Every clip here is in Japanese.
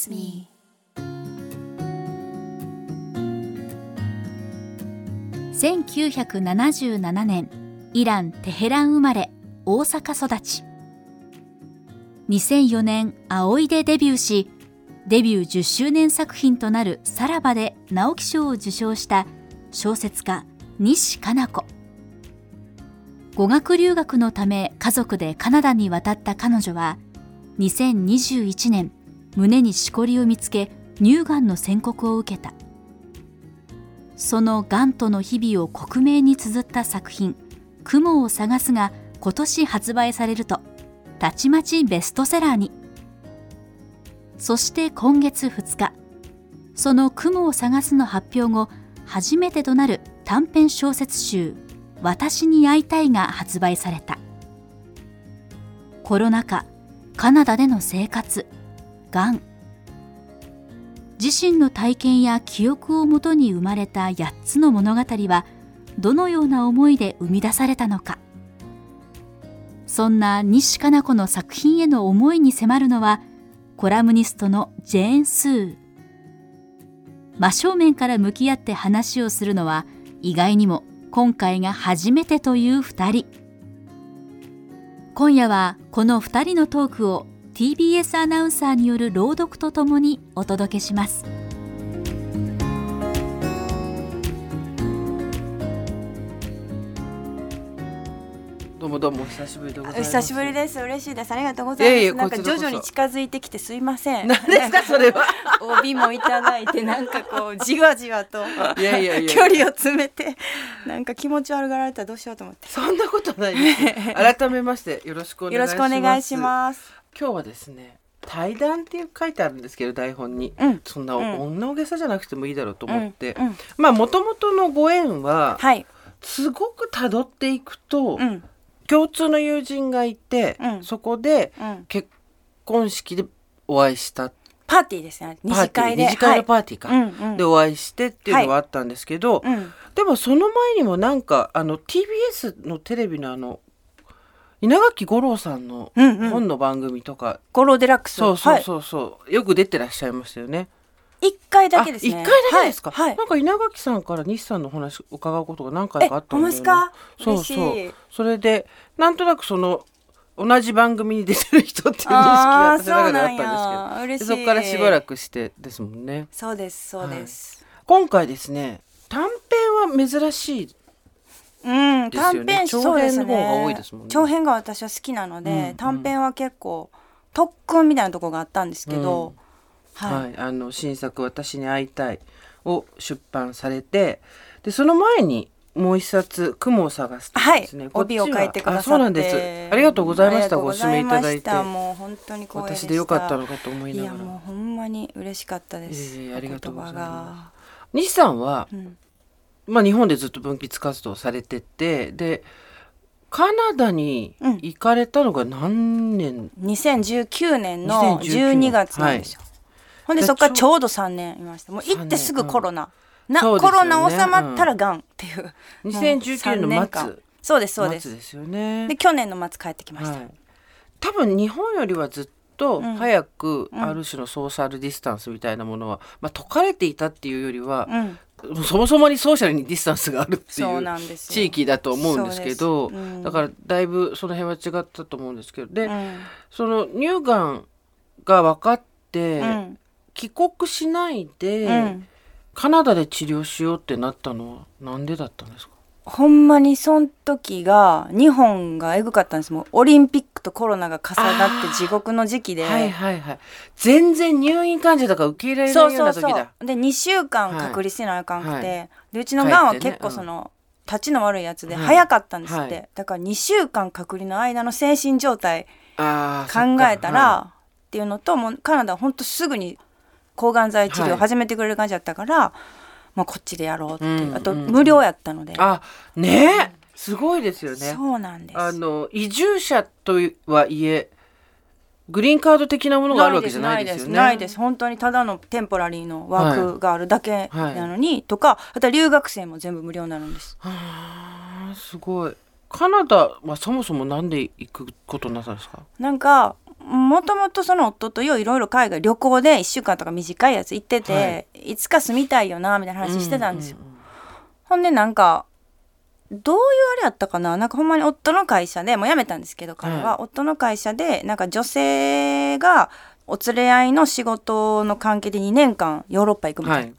with me. 1977年イラン・テヘラン生まれ大阪育ち。2004年葵でデビューしデビュー10周年作品となる「さらば」で直木賞を受賞した小説家西加奈子。語学留学のため家族でカナダに渡った彼女は2021年胸にしこりを見つけ乳がんの宣告を受けた。そのがんとの日々を克明に綴った作品「雲を探す」が今年発売されるとたちまちベストセラーに。そして今月2日その「雲を探す」の発表後初めてとなる短編小説集「私に会いたい」が発売された。コロナ禍カナダでの生活。がん自身の体験や記憶をもとに生まれた8つの物語はどのような思いで生み出されたのか。そんな西加奈子の作品への思いに迫るのはコラムニストのジェーン・スー。真正面から向き合って話をするのは意外にも今回が初めてという2人。今夜はこの2人のトークを TBS アナウンサーによる朗読とともにお届けします。どうもどうも久しぶりでございます。久しぶりです。嬉しいです。ありがとうございます。いやいやなんか徐々に近づいてきてすいません。何ですかそれは。帯もいただいてなんかこうじわじわと いやいやいや距離を詰めてなんか気持ち悪がられたらどうしようと思って。そんなことないです。改めましてよろしくお願いします。よろしくお願いします。今日はですね。対談っていう書いてあるんですけど台本に、うん、そんな女大げさじゃなくてもいいだろうと思って、うん。うん、まあもともとのご縁は、はい、すごく辿っていくと、共通の友人がいて、そこで結婚式でお会いした。パーティーですね。二次会で。二次会のパーティーか、はい、でお会いしてっていうのはあったんですけど、はい。でもその前にもなんかあの TBS のテレビのあの稲垣吾郎さんの本の番組とか、五郎デラックス。そうそうそうそう、はい、よく出てらっしゃいましたよね。一回だけですね。一回だけですか、はい、なんか稲垣さんから西さんの話伺うことが何回かあったんですか？そうそう。それでなんとなくその同じ番組に出てる人っていう認識が私の中であったんですけど。そこからしばらくしてですもんね。そうですそうです、はい、今回ですね短編は珍しいうん、短編長編の方が多いですもんね。長編が私は好きなので、短編は結構特訓みたいなところがあったんですけど、うん、はい、はい、あの新作私に会いたいを出版されて、でその前にもう一冊雲を探すですね。はい、帯を書いてくださってそうなんです。ありがとうございました。ご指名いただいて。もう本当に私でよかったのかと思いながら。いやもうほんまに嬉しかったです。えー、ありがとうございます。西さんは、うんまあ、日本でずっと文筆活動されててでカナダに行かれたのが何年、うん、2019年の12月なんですよ、はい、ほんでそこからちょうど3年いました。もう行ってすぐコロナ、うん、な、ね、コロナ収まったらがんっていう、うん、2019年の末。そうですそうです。ですよね。で去年の末帰ってきました、はい、多分日本よりはずっと早くある種のソーシャルディスタンスみたいなものは、まあ、解かれていたっていうよりは、そもそもにソーシャルにディスタンスがあるっていう地域だと思うんですけど、うん、だからだいぶその辺は違ったと思うんですけど。で、うん、その乳がんが分かって、うん、帰国しないで、カナダで治療しようってなったのはなんでだったんですか？ほんまにその時が日本がえぐかったんです。もうオリンピックとコロナが重なって地獄の時期で。はいはいはい。全然入院患者とか受け入れられないような時だ。そうそうそう。で2週間隔離してなあかんくて、はい、でうちのがんは結構その、ね、立ちの悪いやつで早かったんですって、はい、だから2週間隔離の間の精神状態考えたら、っていうのともうカナダは本当すぐに抗がん剤治療を始めてくれる感じだったから、まあ、こっちでやろうっていう、あと無料やったので。あね。すごいですよね。そうなんです。あの移住者とはいえグリーンカード的なものがあるわけじゃないですよね。ないです本当にただのテンポラリーの枠があるだけなのに、はい。はい、とかあとは留学生も全部無料になるんです。はあすごい。カナダはそもそもなんで行くことになったんですか？なんかもともとその夫とよいろいろ海外旅行で1週間とか短いやつ行ってて、はい、いつか住みたいよなみたいな話してたんですよ。うんうんうん、ほんでなんかどういうあれやったかな？なんかほんまに夫の会社でもう辞めたんですけど彼は、はい、夫の会社でなんか女性がお連れ合いの仕事の関係で2年間ヨーロッパ行くみたいな。はい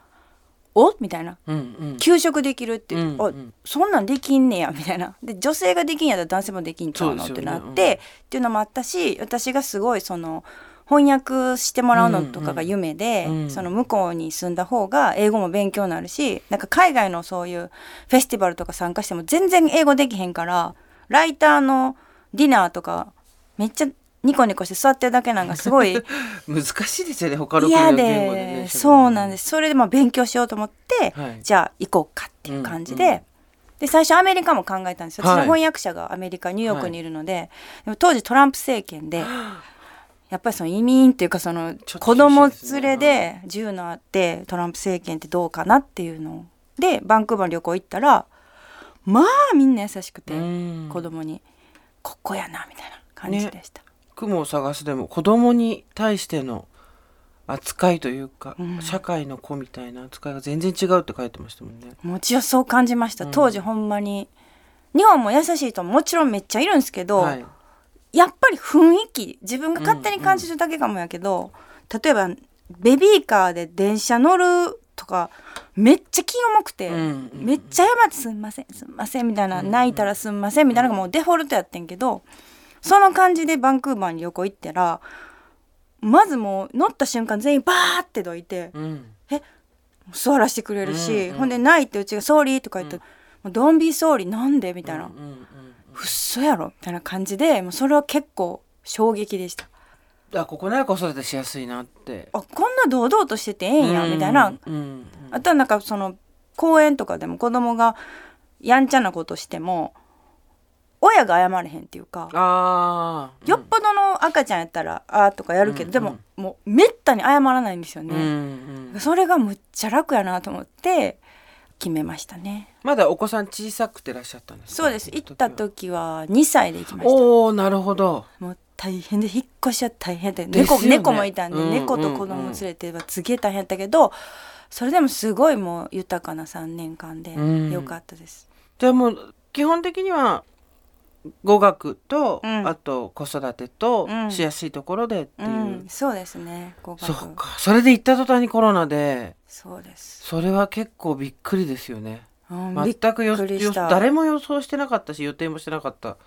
お？みたいな、うんうん、給食できるって、う。んうん、そんなんできんねや。みたいな。で女性ができんやったら男性もできんちゃうの？ってなって、ねうん、っていうのもあったし私がすごいその翻訳してもらうのとかが夢で、うんうん、その向こうに住んだ方が英語も勉強になるしなんか海外のそういうフェスティバルとか参加しても全然英語できへんからライターのディナーとかめっちゃニコニコして座ってるだけなんかすごい 難しいですよね他の国の言語で、ね、そうなんです。それでまあ勉強しようと思って、はい、じゃあ行こうかっていう感じで、うんうん、で最初アメリカも考えたんですよ、私の翻訳者がアメリカニューヨークにいるのではい、でも当時トランプ政権で やっぱりその移民っていうかその子供連れで銃のあってトランプ政権ってどうかなっていうのでバンクーバーの旅行行ったらまあみんな優しくて子供に「ここやな」みたいな感じでした。ね雲を探すでも子供に対しての扱いというか、うん、社会の子みたいな扱いが全然違うって書いてましたもんね。もちろんそう感じました。当時ほんまに、日本も優しい人ももちろんめっちゃいるんですけど、はい、やっぱり雰囲気自分が勝手に感じるだけかもやけど、うんうん、例えばベビーカーで電車乗るとかめっちゃ気重くて、うんうん、めっちゃ謝って「すんませんすんません」みたいな、泣いたら「すんません」みたいなのがもうデフォルトやってんけど。その感じでバンクーバーに旅行行ったらまずもう乗った瞬間全員バーってどいて、うん、え座らせてくれるし、うんうん、ほんで泣いてうちが「Sorry」とか言って「うん、 Don't be sorry なんで?」みたいな「うんうんうん、うっそやろ」みたいな感じでもうそれは結構衝撃でした。あここなら子育てしやすいなって。あこんな堂々としててええんや、みたいな、うんうんうん、あとはなんかその公園とかでも子供がやんちゃなことしても親が謝れへんっていうかあ、よっぽどの赤ちゃんやったら「あ」とかやるけど、うんうん、でももうめったに謝らないんですよね、うんうん、それがむっちゃ楽やなと思って決めましたね。まだお子さん小さくてらっしゃったんですそうです。行った時は2歳で行きました。おおなるほど。もう大変で引っ越しは大変で猫ね、猫もいたんで、うんうんうん、猫と子供連れてはすげえ大変やったけどそれでもすごいもう豊かな3年間でよかったです、うん、じゃあもう基本的には語学と、うん、あと子育てとしやすいところでっていう、うん。うん、そうですね。語学。そうか。それで行った途端にコロナでそうです。それは結構びっくりですよね、全くよ誰も予想してなかったし予定もしてなかった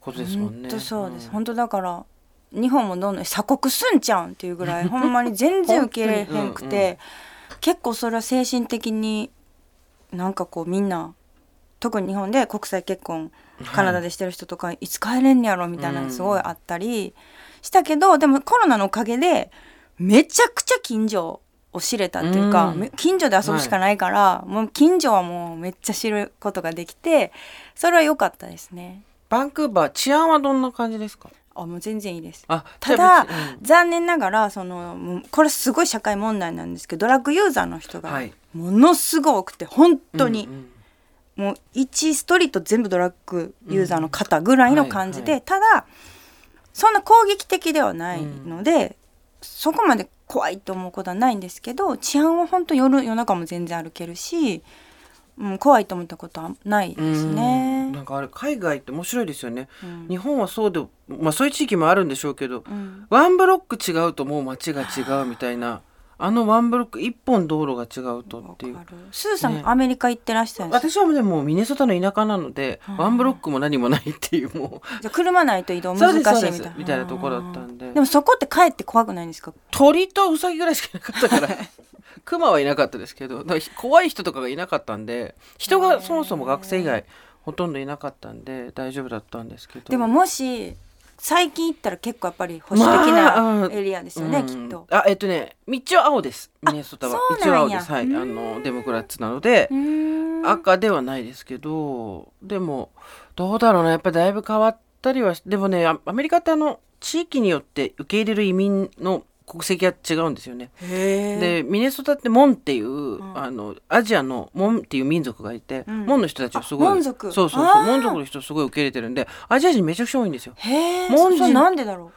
ことですもんね。本当そうです、本当だから日本もどんどん鎖国すんちゃうんっていうぐらい ほんまに全然受け入れへんくてうん、結構それは精神的になんかこうみんな特に日本で国際結婚カナダでしてる人とか、い、つ帰れんやろみたいなすごいあったりしたけど、でもコロナのおかげでめちゃくちゃ近所を知れたっていうか、近所で遊ぶしかないから、はい、もう近所はもうめっちゃ知ることができてそれは良かったですね。バンクーバー治安はどんな感じですか？あもう全然いいです。ただ、うん、残念ながらそのこれすごい社会問題なんですけどドラッグユーザーの人がものすごく多くて本当に、うんうんもう1ストリート全部ドラッグユーザーの方ぐらいの感じで、ただそんな攻撃的ではないので、うん、そこまで怖いと思うことはないんですけど治安は本当夜夜中も全然歩けるし、うん、怖いと思ったことはないですね。んなんかあれ海外って面白いですよね。うん、日本はそうで、まあそういう地域もあるんでしょうけど、ワンブロック違うともう街が違うみたいな。あのワンブロック一本道路が違うとっていう。スーさん、ね、アメリカ行ってらっしゃる私はでもミネソタの田舎なので、ワンブロックも何もないっていうもう。じゃ車ないと移動難しいみたいな。みたいなところだったんで。でもそこって帰って怖くないんですか？鳥とウサギぐらいしかいなかったから。クマはいなかったですけど怖い人とかがいなかったんで人がそもそも学生以外ほとんどいなかったんで大丈夫だったんですけど。でももし最近行ったら結構やっぱり保守的なエリアですよね、まあ、きっと。あ、えっとね、道は青です。ミネソタは。道は青です。はい、あのデモクラッツなので赤ではないですけど、でもどうだろうな、やっぱりだいぶ変わったりは、でもね、アメリカってあの地域によって受け入れる移民の国籍が違うんですよね。でミネソタってモンっていう、うん、あのアジアのモンっていう民族がいて、うん、モンの人たちはすごいモン族。そうそうそうモン族の人すごい受け入れてるんでアジア人めちゃくちゃ多いんですよ。へモン人。なんでだろ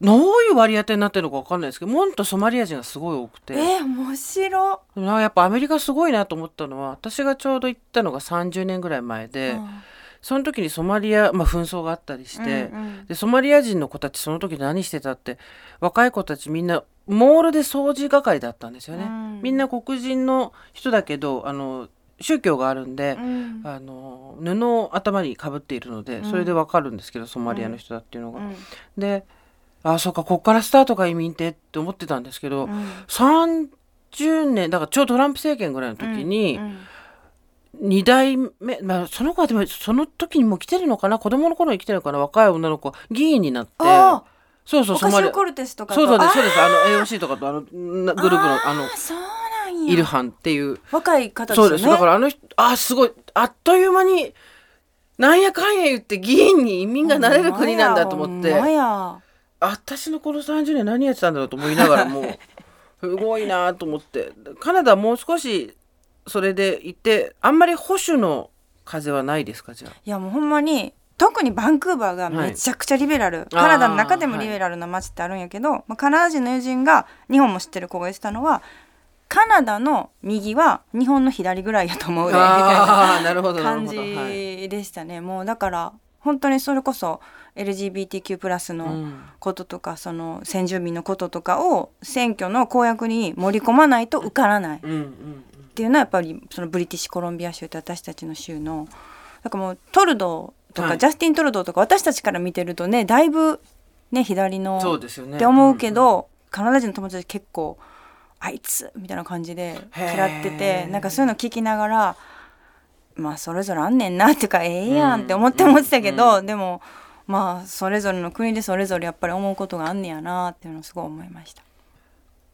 どういう割り当てになってるのか分かんないですけどモンとソマリア人がすごい多くて。えー、面白。やっぱアメリカすごいなと思ったのは私がちょうど行ったのが30年ぐらい前で、うん、その時にソマリア、まあ、紛争があったりして、うんうん、でソマリア人の子たちその時何してたって若い子たちみんなモールで掃除係だったんですよね、うん、みんな黒人の人だけどあの宗教があるんで、うん、あの布を頭にかぶっているのでそれでわかるんですけど、ソマリアの人だっていうのが。であそうかこっからスタートか移民ってって思ってたんですけど、うん、30年だからちょうどトランプ政権ぐらいの時に、2代目、まあ、その子はでもその時にも来てるのかな？子供の頃に来てるのかな若い女の子議員になって。そうそう、ソマリア。コルテスとかそうそうです、そうです。あの、AOC とかと、あの、グループの、あの、イルハンっていう。若い方ですね。そうです。だからあの人、あ、すごい、あっという間に、なんやかんや言って議員に移民がなれる国なんだと思って。私のこの30年何やってたんだろうと思いながらも すごいなと思ってカナダもう少しそれで行ってあんまり保守の風はないですかじゃあ？いやもうほんまに特にバンクーバーがめちゃくちゃリベラル、はい、カナダの中でもリベラルな街ってあるんやけど、はい、まあ、カナダ人の友人が日本も知ってる子が言ってたのはカナダの右は日本の左ぐらいやと思うでみたいな感じでしたね、もうだから本当にそれこそ LGBTQ+ プラスのこととか、うん、その先住民のこととかを選挙の公約に盛り込まないと受からない、っていうのはやっぱりそのブリティッシュコロンビア州って私たちの州のだからもうトルドーとか、はい、ジャスティン・トルドーとか私たちから見てるとねだいぶね左のって思うけど、うんうん、カナダ人の友達結構あいつみたいな感じで嫌っててなんかそういうの聞きながらまあそれぞれあんねんなっていうかええやんって思って思ってたけど、うん、でもまあそれぞれの国でそれぞれやっぱり思うことがあんねやなっていうのをすごい思いました。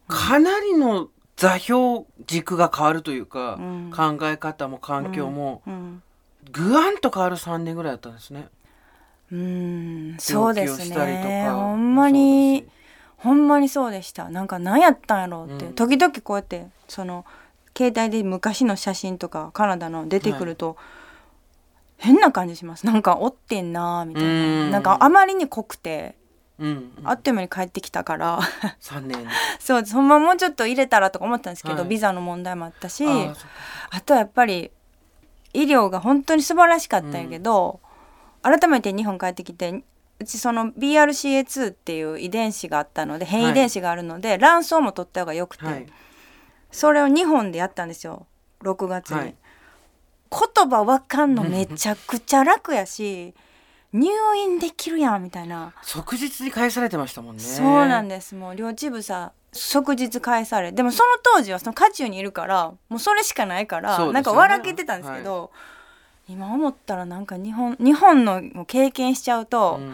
かなりの座標軸が変わるというか、うん、考え方も環境も、うん、ぐわんと変わる3年ぐらいだったんですね。うん。そうですね。ほんまにほんまにそうでした。なんか何やったんやろうって、うん、時々こうやってその携帯で昔の写真とかカナダの出てくると、はい。変な感じします。なんかおってんなみたいな。なんかあまりに濃くて、うんうん、あっという間に帰ってきたから。3年。そうそのままもうちょっと入れたらとか思ったんですけど、はい、ビザの問題もあったしあとはやっぱり医療が本当に素晴らしかったんやけど、うん、改めて日本帰ってきてうちその BRCA2 っていう遺伝子があったので変異遺伝子があるので、はい、卵巣も取った方がよくて、はい、それを2本でやったんですよ6月に。言葉わかんのめちゃくちゃ楽やし 入院できるやんみたいな。即日に返されてましたもんね。そうなんです。もう両チ部さ即日返されでもその当時はその渦中にいるからもうそれしかないから、ね、なんか笑けてたんですけど、はい、今思ったらなんか日本日本の経験しちゃうと、うん、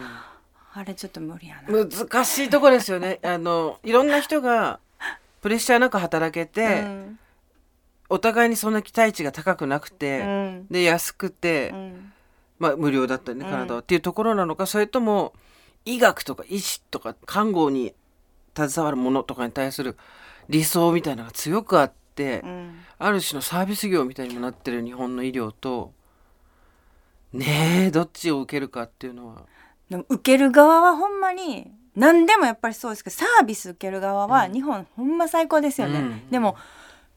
あれちょっと無理やな。難しいとこですよね。あのいろんな人がプレッシャーなく働けて、うん。お互いにそんな期待値が高くなくて、うん、で安くて、うん、まあ、無料だったりねカナダは、っていうところなのかそれとも医学とか医師とか看護に携わるものとかに対する理想みたいなのが強くあって、ある種のサービス業みたいにもなってる日本の医療とねえどっちを受けるかっていうのは。でも受ける側はほんまに何でもやっぱりそうですけどサービス受ける側は日本、ほんま最高ですよね。うん、でも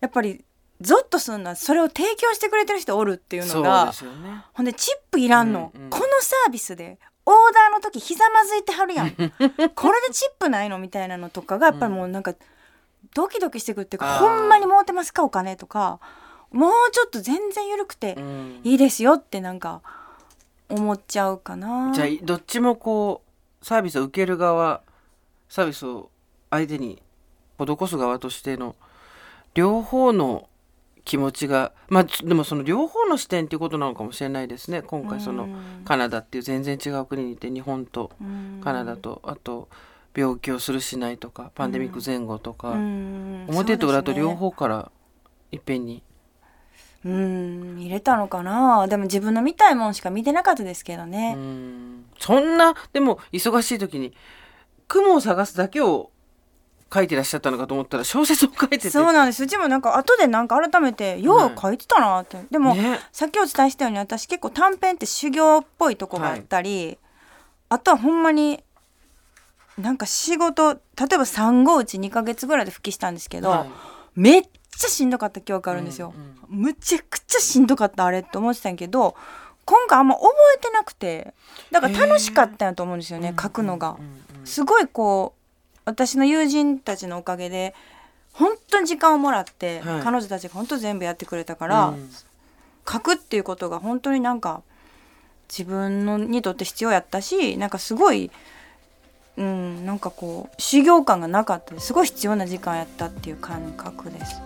やっぱりゾッとするのはそれを提供してくれてる人おるっていうのが、ね、ほんでチップいらんの、このサービスでオーダーの時ひざまずいてはるやん。これでチップないのみたいなのとかがやっぱりもうなんかドキドキしてくるっていうか、ほんまに儲ってますかお金とか。もうちょっと全然緩くていいですよってなんか思っちゃうかな。じゃあどっちもこうサービスを受ける側サービスを相手に施す側としての両方の気持ちがまあでもその両方の視点っていうことなのかもしれないですね。今回そのカナダっていう全然違う国にいて日本とカナダとあと病気をするしないとかパンデミック前後とか表と裏と両方からいっぺんに。うん。入れたのかな？でも自分の見たいもんしか見てなかったですけどね。そんなでも忙しい時に雲を探すだけを書いてらっしゃったのかと思ったら小説を書いてて。そうなんです。うちもなんか後でなんか改めてよう書いてたなって、でも、ね、さっきお伝えしたように私結構短編って修行っぽいとこがあったり、はい、あとはほんまになんか仕事例えば産後うち2か月ぐらいで復帰したんですけど、はい、めっちゃしんどかった記憶あるんですよ、うんうん、むちゃくちゃしんどかったあれって思ってたんやけど今回あんま覚えてなくてだから楽しかったんやと思うんですよね書くのが。すごいこう私の友人たちのおかげで本当に時間をもらって、はい、彼女たちが本当全部やってくれたから、うん、書くっていうことが本当になんか自分のにとって必要やったしなんかすごい、うん、なんかこう修行感がなかった。すごい必要な時間やったっていう感覚です。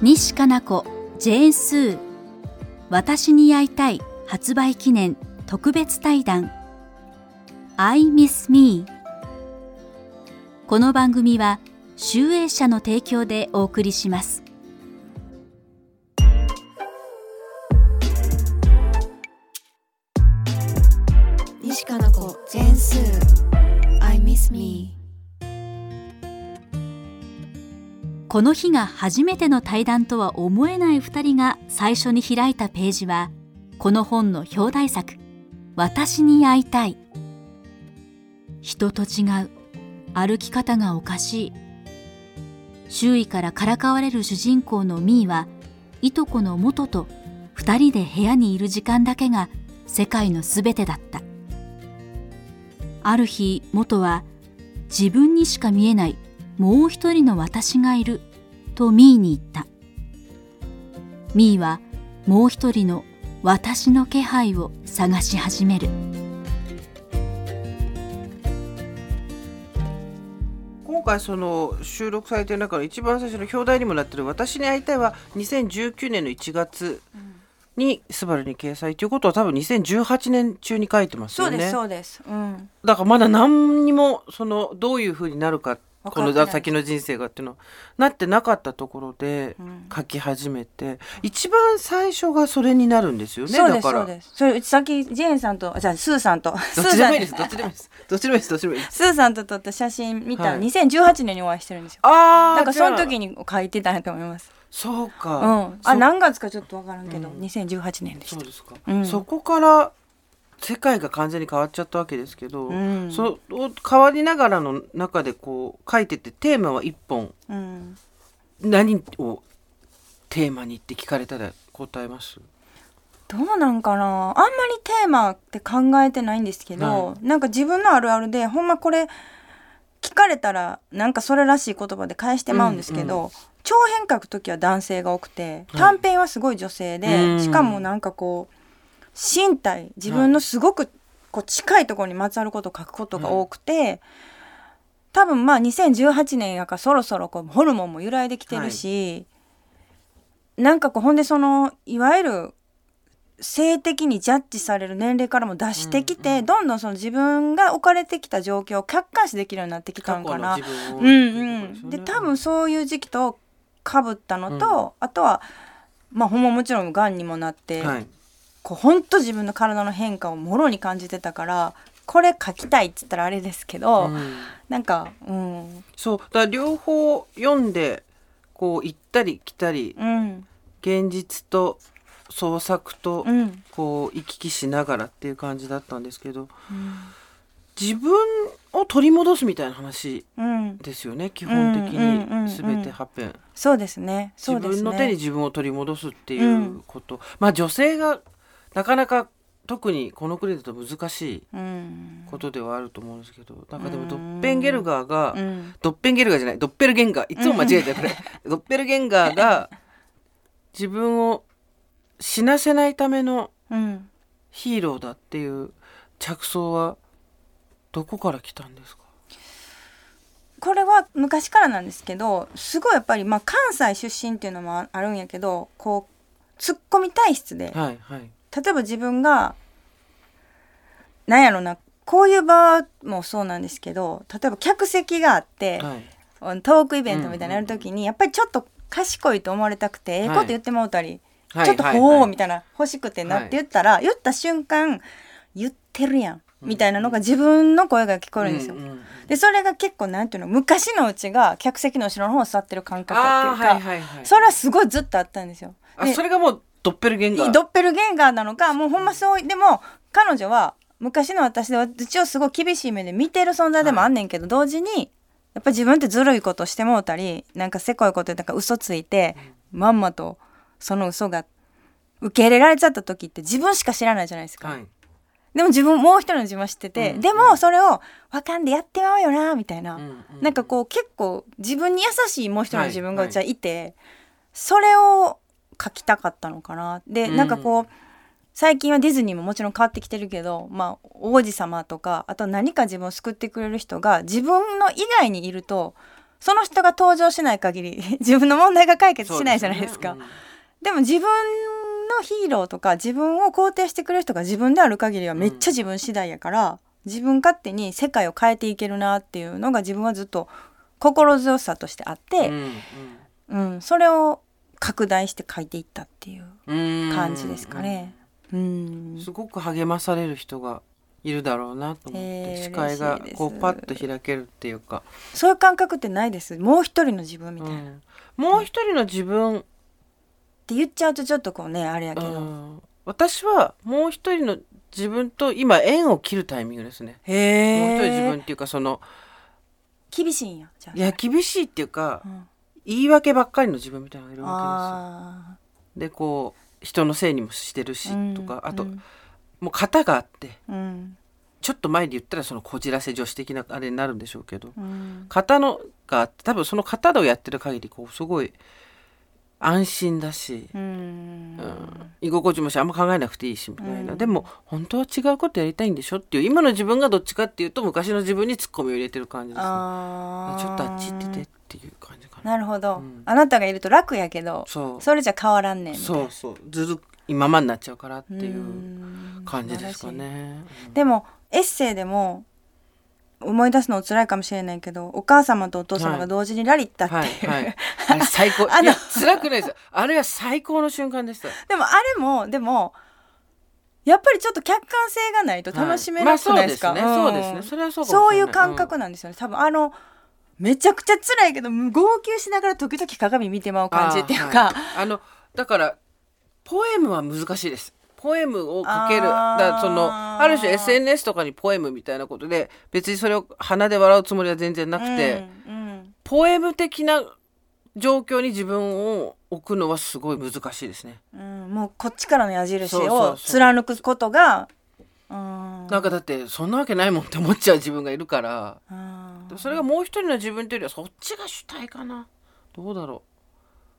西加奈子ジェーン・スー。私に会いたい発売記念特別対談 I miss me. この番組は集英社の提供でお送りします。西加奈子ジェーンスー。I miss me. この日が初めての対談とは思えない2人が最初に開いたページはこの本の表題作「私に会いたい」人と違う。歩き方がおかしい。周囲からからかわれる主人公のミーはいとこの元と2人で部屋にいる時間だけが世界のすべてだった。ある日元は自分にしか見えないもう一人の私がいるとミーに言った。ミーはもう一人の私の気配を探し始める。回その収録されてる中の一番最初の表題にもなってる「私に会いたい」は2019年の1月に「スバルに掲載ということは多分2018年中に書いてますよね。そうです、うん、だからまだ何にもそのどういうふうになるかこの先の人生がっていうのなってなかったところで書き始めて、うん、一番最初がそれになるんですよね。だから。そうです。それさっきジェーンさんとじゃあスーさんと。どっちでもいいです。どっちでもいいです。どっちでもいいです。どっちでもいいです。スーさんと撮った写真見た。ら2018年にお会いしてるんですよ、ああなんかその時に書いてたと思います。そうか、うん、あ何月かちょっと分からんけど、うん、2018年でした。そうですか、うん、そこから世界が完全に変わっちゃったわけですけど、うん、そ変わりながらの中でこう書いててテーマは一本、うん、何をテーマにって聞かれたら答えます？どうなんかな？あんまりテーマって考えてないんですけど、はい、なんか自分のあるあるでほんまこれ聞かれたらなんかそれらしい言葉で返してまうんですけど、うんうん、長編書く時は男性が多くて短編はすごい女性で、はい、しかもなんかこう身体自分のすごくこう近いところにまつわることを書くことが多くて、はい、多分まあ2018年やからそろそろこうホルモンも揺らいできてるし、はい、なんかこうほんでそのいわゆる性的にジャッジされる年齢からも出してきて、うんうん、どんどんその自分が置かれてきた状況を客観視できるようになってきたんかな。うんうん、で多分そういう時期とかぶったのと、うん、あとはまあほんまもちろんがんにもなって、はい、こう本当自分の体の変化をもろに感じてたからこれ書きたいっつったらあれですけど、うん、なんか、うん、そうだ両方読んでこう行ったり来たり、うん、現実と創作とこう行き来しながらっていう感じだったんですけど、うん、自分を取り戻すみたいな話ですよね、基本的に全てハペン。そうですね。自分の手に自分を取り戻すっていうこと、まあ女性がなかなか特にこの国だと難しいことではあると思うんですけど、うん、なんかでもドッペンゲルガーが、うん、ドッペンゲルガーじゃないドッペルゲンガーいつも間違えちゃうこれ、ドッペルゲンガー が自分を死なせないためのヒーローだっていう着想はどこから来たんですか？これは昔からなんですけどすごいやっぱり、まあ、関西出身っていうのもあるんやけどこうツッコミ体質で、はいはい、例えば自分がなんやろなこういう場もそうなんですけど例えば客席があって、はい、トークイベントみたいなやる時に、やっぱりちょっと賢いと思われたくて、ええこと言ってもうたり、はい、ちょっとほうみたいな、欲しくてなって言ったら、言った瞬間言ってるやんみたいなのが自分の声が聞こえるんですよ。うんうん、でそれが結構なんていうの昔のうちが客席の後ろの方座ってる感覚っていうか、はいはいはい、それはすごいずっとあったんですよ。あそれがもうドッペルゲンガー。ドッペルゲンガーなのかもうほんまそうでも彼女は昔の私で一応すごい厳しい目で見てる存在でもあんねんけど、はい、同時にやっぱ自分ってずるいことしてもうたりなんかせこいことなんか嘘ついて、まんまとその嘘が受け入れられちゃった時って自分しか知らないじゃないですか。はい、でも自分もう一人の自分は知ってて、うん、でもそれを分かんでやってまうよなみたいな、うんうん、なんかこう結構自分に優しいもう一人の自分がうちはいて、はい。はい、それを書きたかったのかな。で、なんかこう最近はディズニーももちろん変わってきてるけど、まあ、王子様とかあと何か自分を救ってくれる人が自分の以外にいるとその人が登場しない限り 自分の問題が解決しないじゃないですか。で、ねうん、でも自分のヒーローとか自分を肯定してくれる人が自分である限りはめっちゃ自分次第やから、うん、自分勝手に世界を変えていけるなっていうのが自分はずっと心強さとしてあって、うん、うん、それを拡大して書いていったっていう感じですかね。うん。すごく励まされる人がいるだろうなと思って視界がこうパッと開けるっていうか。そういう感覚ってないです。もう一人の自分みたいな、うん、もう一人の自分、って言っちゃうとちょっとこうねあれやけど、うん、私はもう一人の自分と今縁を切るタイミングですね。へもう一人自分っていうかその厳しいんやじゃいや厳しいっていうか、うん、言い訳ばっかりの自分みたいなのがいるわけですよ。でこう人のせいにもしてるし、とかあと、もう型があって、ちょっと前で言ったらそのこじらせ女子的なあれになるんでしょうけど、型のがあって多分その型をやってる限りこうすごい安心だし、うん、居心地もしあんま考えなくていいしみたいな、でも本当は違うことやりたいんでしょっていう今の自分がどっちかっていうと昔の自分にツッコミを入れてる感じですね。ちょっとあっち行っててっていう感じかななるほど、うん、あなたがいると楽やけどそれじゃ変わらんねんそうそう。ずる今まになっちゃうからっていう感じですかね、でもエッセイでも思い出すの辛いかもしれないけどお母様とお父様が同時にラリったっていう、はいはい。はい、最高。いや辛くないですあれは最高の瞬間でしたでもあれもでもやっぱりちょっと客観性がないと楽しめなくないですか、そうですね、それはそうそういう感覚なんですよね。多分あのめちゃくちゃ辛いけど号泣しながら時々鏡見てまう感じっていうか。あ,、のだからポエムは難しいです。ポエムを書ける。だそのある種 SNS とかにポエムみたいなことで別にそれを鼻で笑うつもりは全然なくて、うんうん、ポエム的な状況に自分を置くのはすごい難しいですね。うん、もうこっちからの矢印を貫くことがなんかだってそんなわけないもんって思っちゃう自分がいるからそれがもう一人の自分というよりはそっちが主体かな。どうだろう。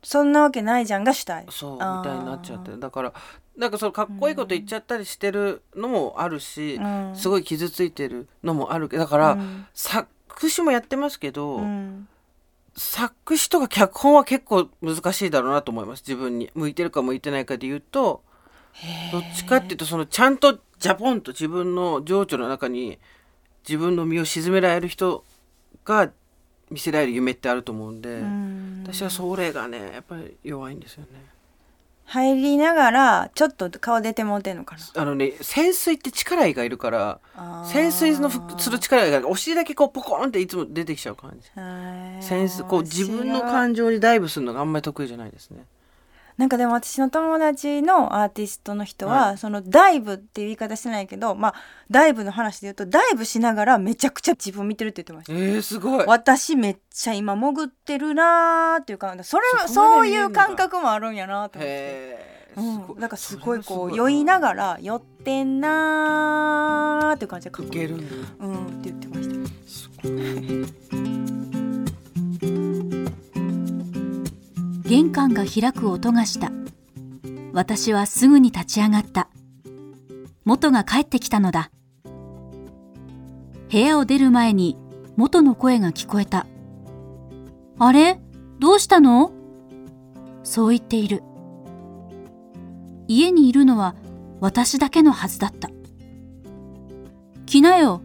そんなわけないじゃんが主体。そうみたいになっちゃってだからなんかそのかっこいいこと言っちゃったりしてるのもあるし、うん、すごい傷ついてるのもあるけどだから、うん、作詞もやってますけど、うん、作詞とか脚本は結構難しいだろうなと思います。自分に。向いてるか向いてないかで言うとどっちかっていうとそのちゃんとジャポンと自分の情緒の中に自分の身を沈められる人が見せられる夢ってあると思うんで私はそれがねやっぱり弱いんですよね。入りながらちょっと顔出てもうてんのかな。あのね潜水って力がいるから潜水のする力がお尻だけこうポコンっていつも出てきちゃう感じ。潜水こう自分の感情にダイブするのがあんまり得意じゃないですねなんかでも私の友達のアーティストの人は、はい、そのダイブっていう言い方してないけど、まあ、ダイブの話で言うとダイブしながらめちゃくちゃ自分見てるって言ってました。えー、すごい。私めっちゃ今潜ってるなーっていうかそれはそういう感覚もあるんやなと思って。うん、なんかすごいこう酔いながら酔ってんなーっていう感じで書けるうんって言ってました。玄関が開く音がした。私はすぐに立ち上がった。元が帰ってきたのだ。部屋を出る前に元の声が聞こえた。あれ？どうしたの？そう言っている。家にいるのは私だけのはずだった。来なよ。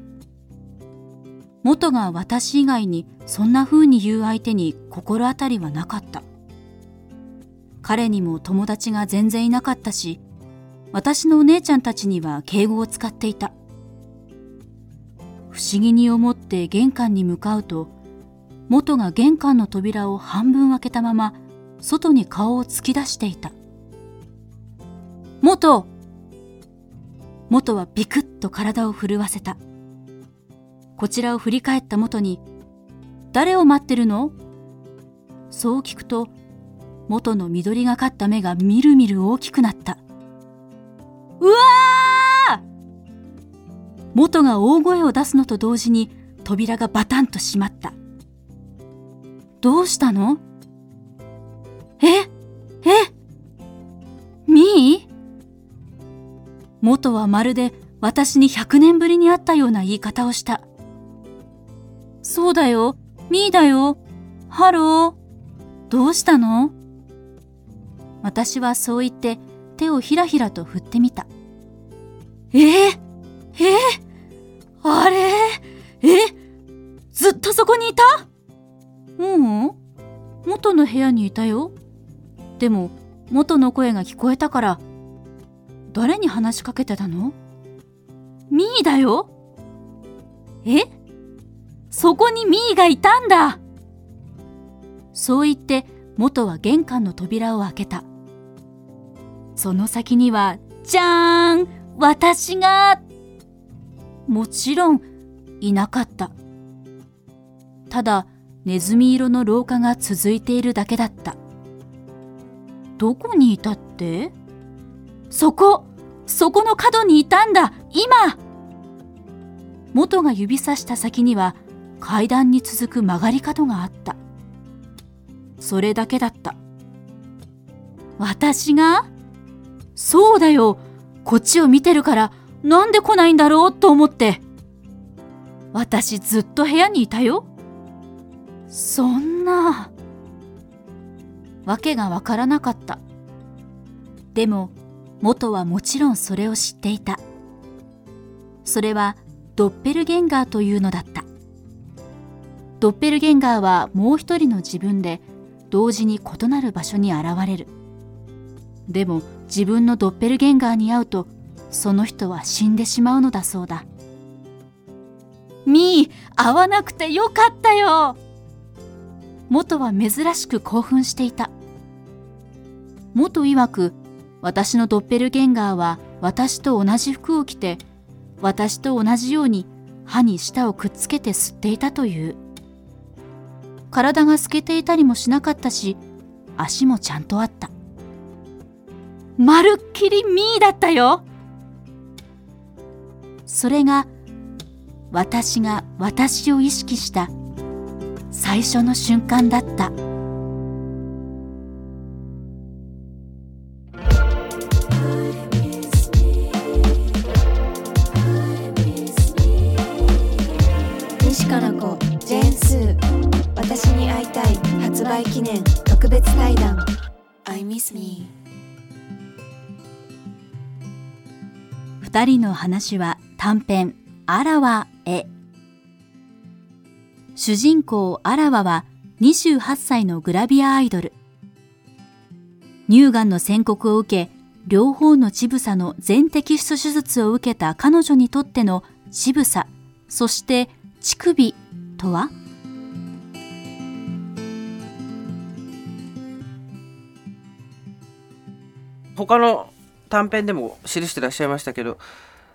元が私以外にそんな風に言う相手に心当たりはなかった。彼にも友達が全然いなかったし、私のお姉ちゃんたちには敬語を使っていた。不思議に思って玄関に向かうと、元が玄関の扉を半分開けたまま、外に顔を突き出していた。元元はビクッと体を震わせたこちらを振り返った元に誰を待ってるの?そう聞くと元の緑がかった目がみるみる大きくなった。うわー！元が大声を出すのと同時に扉がバタンと閉まった。どうしたの？え？え？みー？元はまるで私に100年ぶりに会ったような言い方をした。そうだよ。みーだよ。ハロー。どうしたの？私はそう言って手をひらひらと振ってみた。えー、えー、あれえずっとそこにいた？ううん。元の部屋にいたよ。でも、元の声が聞こえたから、誰に話しかけてたの？ミーだよ。え？そこにミーがいたんだそう言って元は玄関の扉を開けたその先にはじゃーん私がもちろんいなかった。ただネズミ色の廊下が続いているだけだった。どこにいたって？そこそこの角にいたんだ今！元が指さした先には階段に続く曲がり角があった。それだけだった。私がそうだよ。こっちを見てるからなんで来ないんだろうと思って。私ずっと部屋にいたよ。そんな。わけがわからなかった。でも元はもちろんそれを知っていた。それはドッペルゲンガーというのだった。ドッペルゲンガーはもう一人の自分で同時に異なる場所に現れる。でも自分のドッペルゲンガーに会うとその人は死んでしまうのだそうだ。みー会わなくてよかったよ。元は珍しく興奮していた。元曰く私のドッペルゲンガーは私と同じ服を着て私と同じように歯に舌をくっつけて吸っていたという。体が透けていたりもしなかったし足もちゃんとあったまるっきりミーだったよ。それが私が私を意識した最初の瞬間だった。西加奈子ジェーン・スー。私に会いたい発売記念特別対談。I miss me 二人の話は短編あらわへ。主人公あらわは28歳のグラビアアイドル。乳がんの宣告を受け両方の乳房の全摘出手術を受けた彼女にとっての乳房そして乳首とは？他の短編でも記してらっしゃいましたけど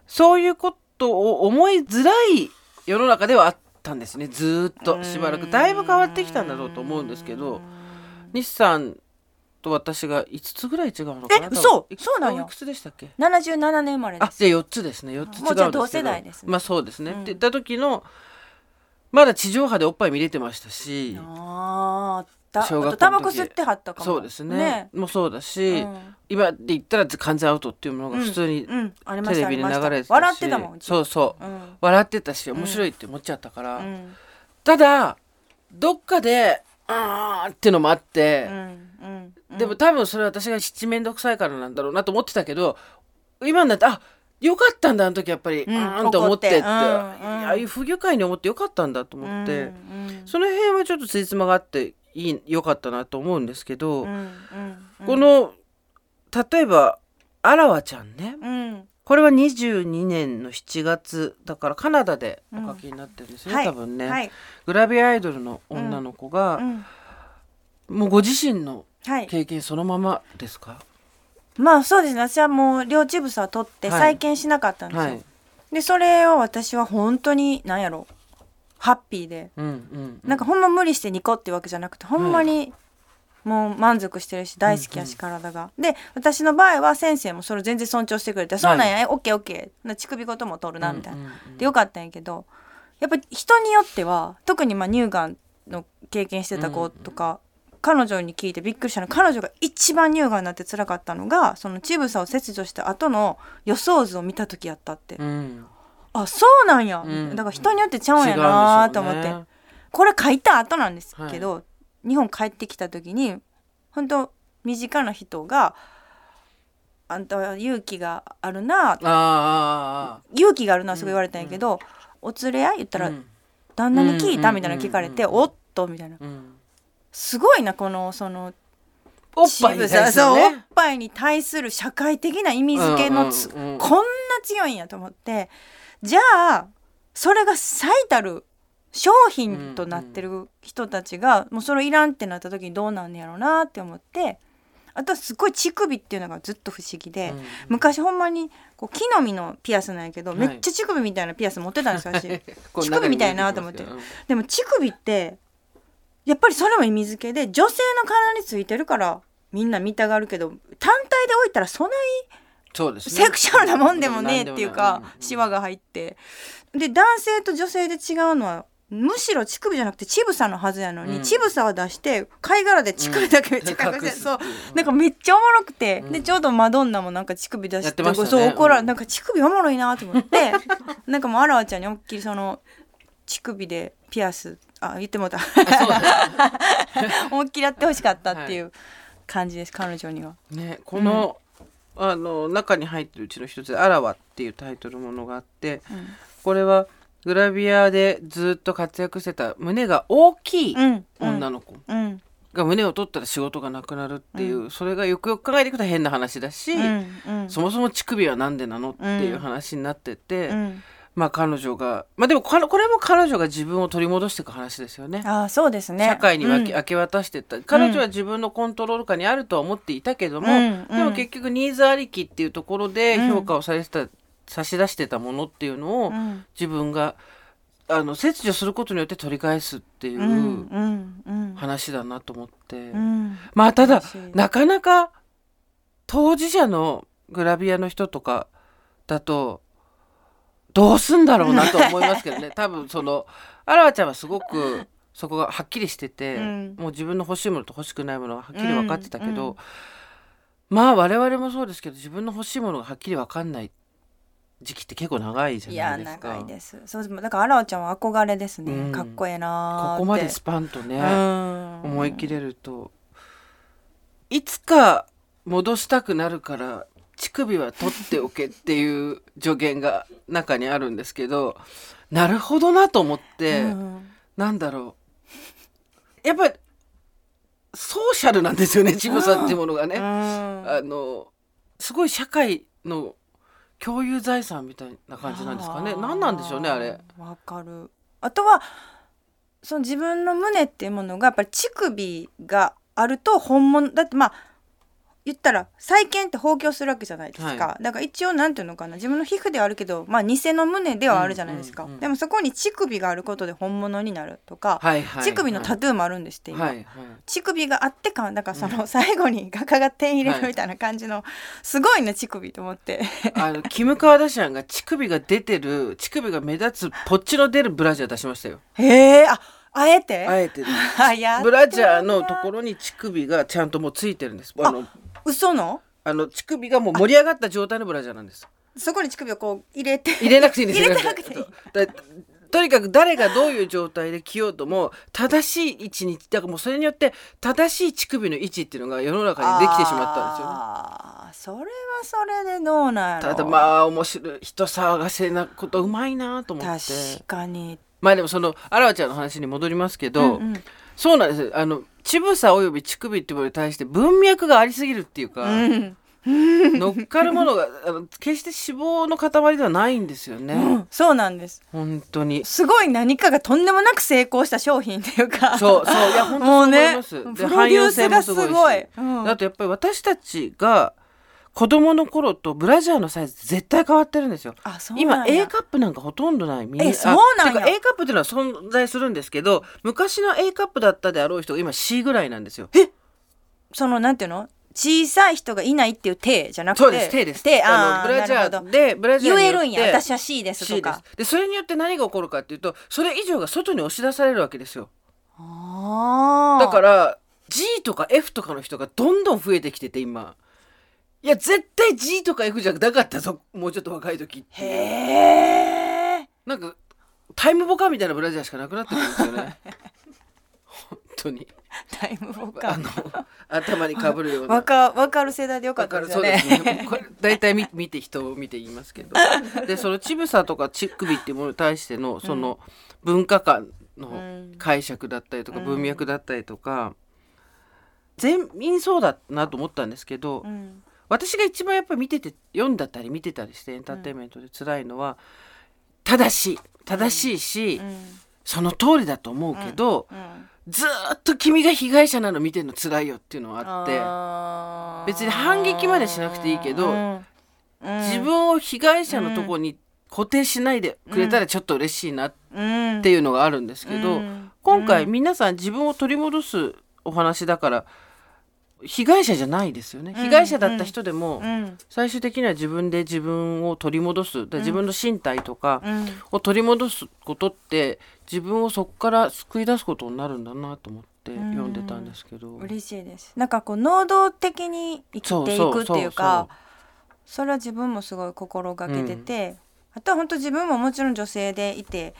そういうことを思いづらい世の中ではあったんですね。ずっと。しばらくだいぶ変わってきたんだろうと思うんですけど西さんと私が5つぐらい違うのかな？えそう。そうなんよいくつでしたっけ？77年生まれあじゃあ4つですね。4つ違うんです同世代です、ね、まあそうですね、うん、って言った時のまだ地上波でおっぱい見れてましたし。ああ小学校タバコ吸ってはったかも。そうですね、ね、もうそうだし、うん、今で言ったら完全アウトっていうものが普通にテレビに流れてたし、笑ってたもんそうそう、笑ってたし面白いって思っちゃったから、ただどっかであーってのもあって、でも多分それは私が七面倒くさいからなんだろうなと思ってたけど今になってあよかったんだあの時やっぱり、うん、あんと思ってって、うん。うん、ああいう不愉快に思ってよかったんだと思って、うん。うん、その辺はちょっとついつまがあっていい良かったなと思うんですけど、うんうんうん、この例えばあらわちゃんね、うん、これは22年の7月だからカナダでお書きになってるんですね、うん、多分ね、はい、グラビアアイドルの女の子が、もうご自身の経験そのままですか、まあそうですね。私はもう両乳房を取って再建しなかったんですよ、はい。はい、でそれを私は本当に何やろハッピーで、うんうん、なんかほんま無理してニコってわけじゃなくてほんまにもう満足してるし大好きやし体が、で私の場合は先生もそれ全然尊重してくれて「そうなんやオッケーオッケー。乳首ごとも取るな」みたいな、でよかったんやけどやっぱ人によっては特にまあ乳がんの経験してた子とか、彼女に聞いてびっくりしたの彼女が一番乳がんになって辛かったのがその乳房を切除した後の予想図を見た時やったって、うん、あそうなんや、うん、だから人によってちゃうんやなと思って、ね、これ書いた後なんですけど、はい、日本帰ってきた時に本当身近な人が「あんたは勇気があるな」勇気があるなすごい言われたんやけど「うん、お連れや?」言ったら、旦那に聞いた?」みたいな聞かれて「おっと」みたいな。すごいなこのそのおっぱいに対する、ね、おっぱいに対する社会的な意味付けのうんうん、こんな強いんやと思ってじゃあそれが最たる商品となってる人たちが、もうそれいらんってなった時にどうなんねやろうなって思ってあとはすごい乳首っていうのがずっと不思議で、うん、昔ほんまにこう木の実のピアスなんやけど、はい、めっちゃ乳首みたいなピアス持ってたんですよ私。乳首みたいなと思って。でも乳首ってやっぱりそれも意味付けで女性の体についてるからみんな見たがるけど単体で置いたらそないそうです、ね、セクシャルなもんでもねっていうかシワが入って。で男性と女性で違うのはむしろ乳首じゃなくて乳房のはずやのに、うん、乳房は出して貝殻で乳首だけめっちゃ隠して、うん、そう。なんかめっちゃおもろくて、うん、でちょうどマドンナもなんか乳首出して、ね、そう怒ら、うん、なんか乳首おもろいなと思って。なんかもうあらわちゃんに思いっきりその乳首でピアスあ言ってもた。思いっきりやってほしかったっていう感じです、はい、彼女には。ねこの、うん、あの中に入ってるうちの一つで「あらわ」っていうタイトルものがあって、うん、これはグラビアでずっと活躍してた胸が大きい女の子。が胸を取ったら仕事がなくなるっていう、うん、それがよくよく考えていくと変な話だし、うん。うん、そもそも乳首は何でなのっていう話になってて、まあ彼女がまあでもこれも彼女が自分を取り戻していく話ですよね。あそうですね。社会に分け、うん、明け渡してった。彼女は自分のコントロール下にあるとは思っていたけども、うん、でも結局ニーズありきっていうところで評価をされてた、差し出してたものっていうのを、自分があの切除することによって取り返すっていう話だなと思って、まあただなかなか当事者のグラビアの人とかだとどうすんだろうなと思いますけどね。多分そのあらわちゃんはすごくそこがはっきりしてて、うん、もう自分の欲しいものと欲しくないものがはっきり分かってたけど、うんうん、まあ我々もそうですけど自分の欲しいものがはっきり分かんない時期って結構長いじゃないですか。いや長いです。そうだからあらわちゃんは憧れですね。うん、かっこええなここまでスパンとね、思い切れると。いつか戻したくなるから乳首は取っておけっていう助言が中にあるんですけどなるほどなと思って、うん、なんだろう。やっぱりソーシャルなんですよねちぶさっていうものがね、うん、あのすごい社会の共有財産みたいな感じなんですかね。何なんでしょうねあれ。わかる。あとはその自分の胸っていうものがやっぱり乳首があると本物だってまあ言ったら再建って放棄をするわけじゃないですか、はい、だから一応なんていうのかな。自分の皮膚ではあるけどまあ偽の胸ではあるじゃないですか、うんうんうん、でもそこに乳首があることで本物になるとか、はいはい、乳首のタトゥーもあるんですって今、はいはい、乳首があってかだからその最後に画家が点入れるみたいな感じの、すごいね乳首と思って。あのキム・カーダシアンが乳首が出てる乳首が目立つポッチの出るブラジャー出しましたよ。へえああえて？あえて ブラジャーのところに乳首がちゃんともうついてるんです。あの嘘の？あの乳首がもう盛り上がった状態のブラジャーなんです。そこに乳首をこう入れて。入れなくていいんです入れてなくていいとにかく誰がどういう状態で着ようとも正しい位置にだからもうそれによって正しい乳首の位置っていうのが世の中にできてしまったんですよ、ね、あそれはそれでどうなんただまあ面白い人騒がせなことうまいなと思って。確かに。まあでもそのあらわちゃんの話に戻りますけど、うんうん、そうなんです。あの乳房および乳首っていうものに対して文脈がありすぎるっていうか、うん、乗っかるものがあの決して脂肪の塊ではないんですよね、うん、そうなんです。本当に。すごい何かがとんでもなく成功した商品っていうか。そうそう。いや本当そう思います、ね、で汎用性もすごいし、うん、あとやっぱり私たちが子供の頃とブラジャーのサイズ絶対変わってるんですよ。今 A カップなんかほとんどない。みんなえ、そうなんや。A カップっていうのは存在するんですけど、昔の A カップだったであろう人が今 C ぐらいなんですよ。えそのなんていうの？小さい人がいないっていう手じゃなくて？そうです。手です。手あブラジャーでブラジャー言えるんや。私は C ですとか。でそれによって何が起こるかっていうとそれ以上が外に押し出されるわけですよ。だから G とか F とかの人がどんどん増えてきてて今いや絶対 G とか F じゃなかったぞ。もうちょっと若い時へえなんかタイムボカみたいなブラジャーしかなくなってくるんですよね。本当に。タイムボカ。あの頭にかぶるような。わかわかる世代でよかったですよね。そうです。ね。これ大体見見て人を見て言いますけど、でその乳房とか乳首っていうものに対してのその文化観の解釈だったりとか、文脈だったりとか、全員そうだなと思ったんですけど、私が一番やっぱり見てて読んだったり見てたりしてエンターテインメントで辛いのは、正しい。正しいし、その通りだと思うけど。ずっと君が被害者なの見てるの辛いよっていうのはあって別に反撃までしなくていいけど、自分を被害者のとこに固定しないでくれたらちょっと嬉しいなっていうのがあるんですけど、今回皆さん自分を取り戻すお話だから被害者じゃないですよね、被害者だった人でも、最終的には自分で自分を取り戻す。自分の身体とかを取り戻すことって自分をそこから救い出すことになるんだなと思って読んでたんですけど、嬉しいです。なんかこう能動的に生きていくっていうかそれは自分もすごい心がけてて、あとは本当自分ももちろん女性でいて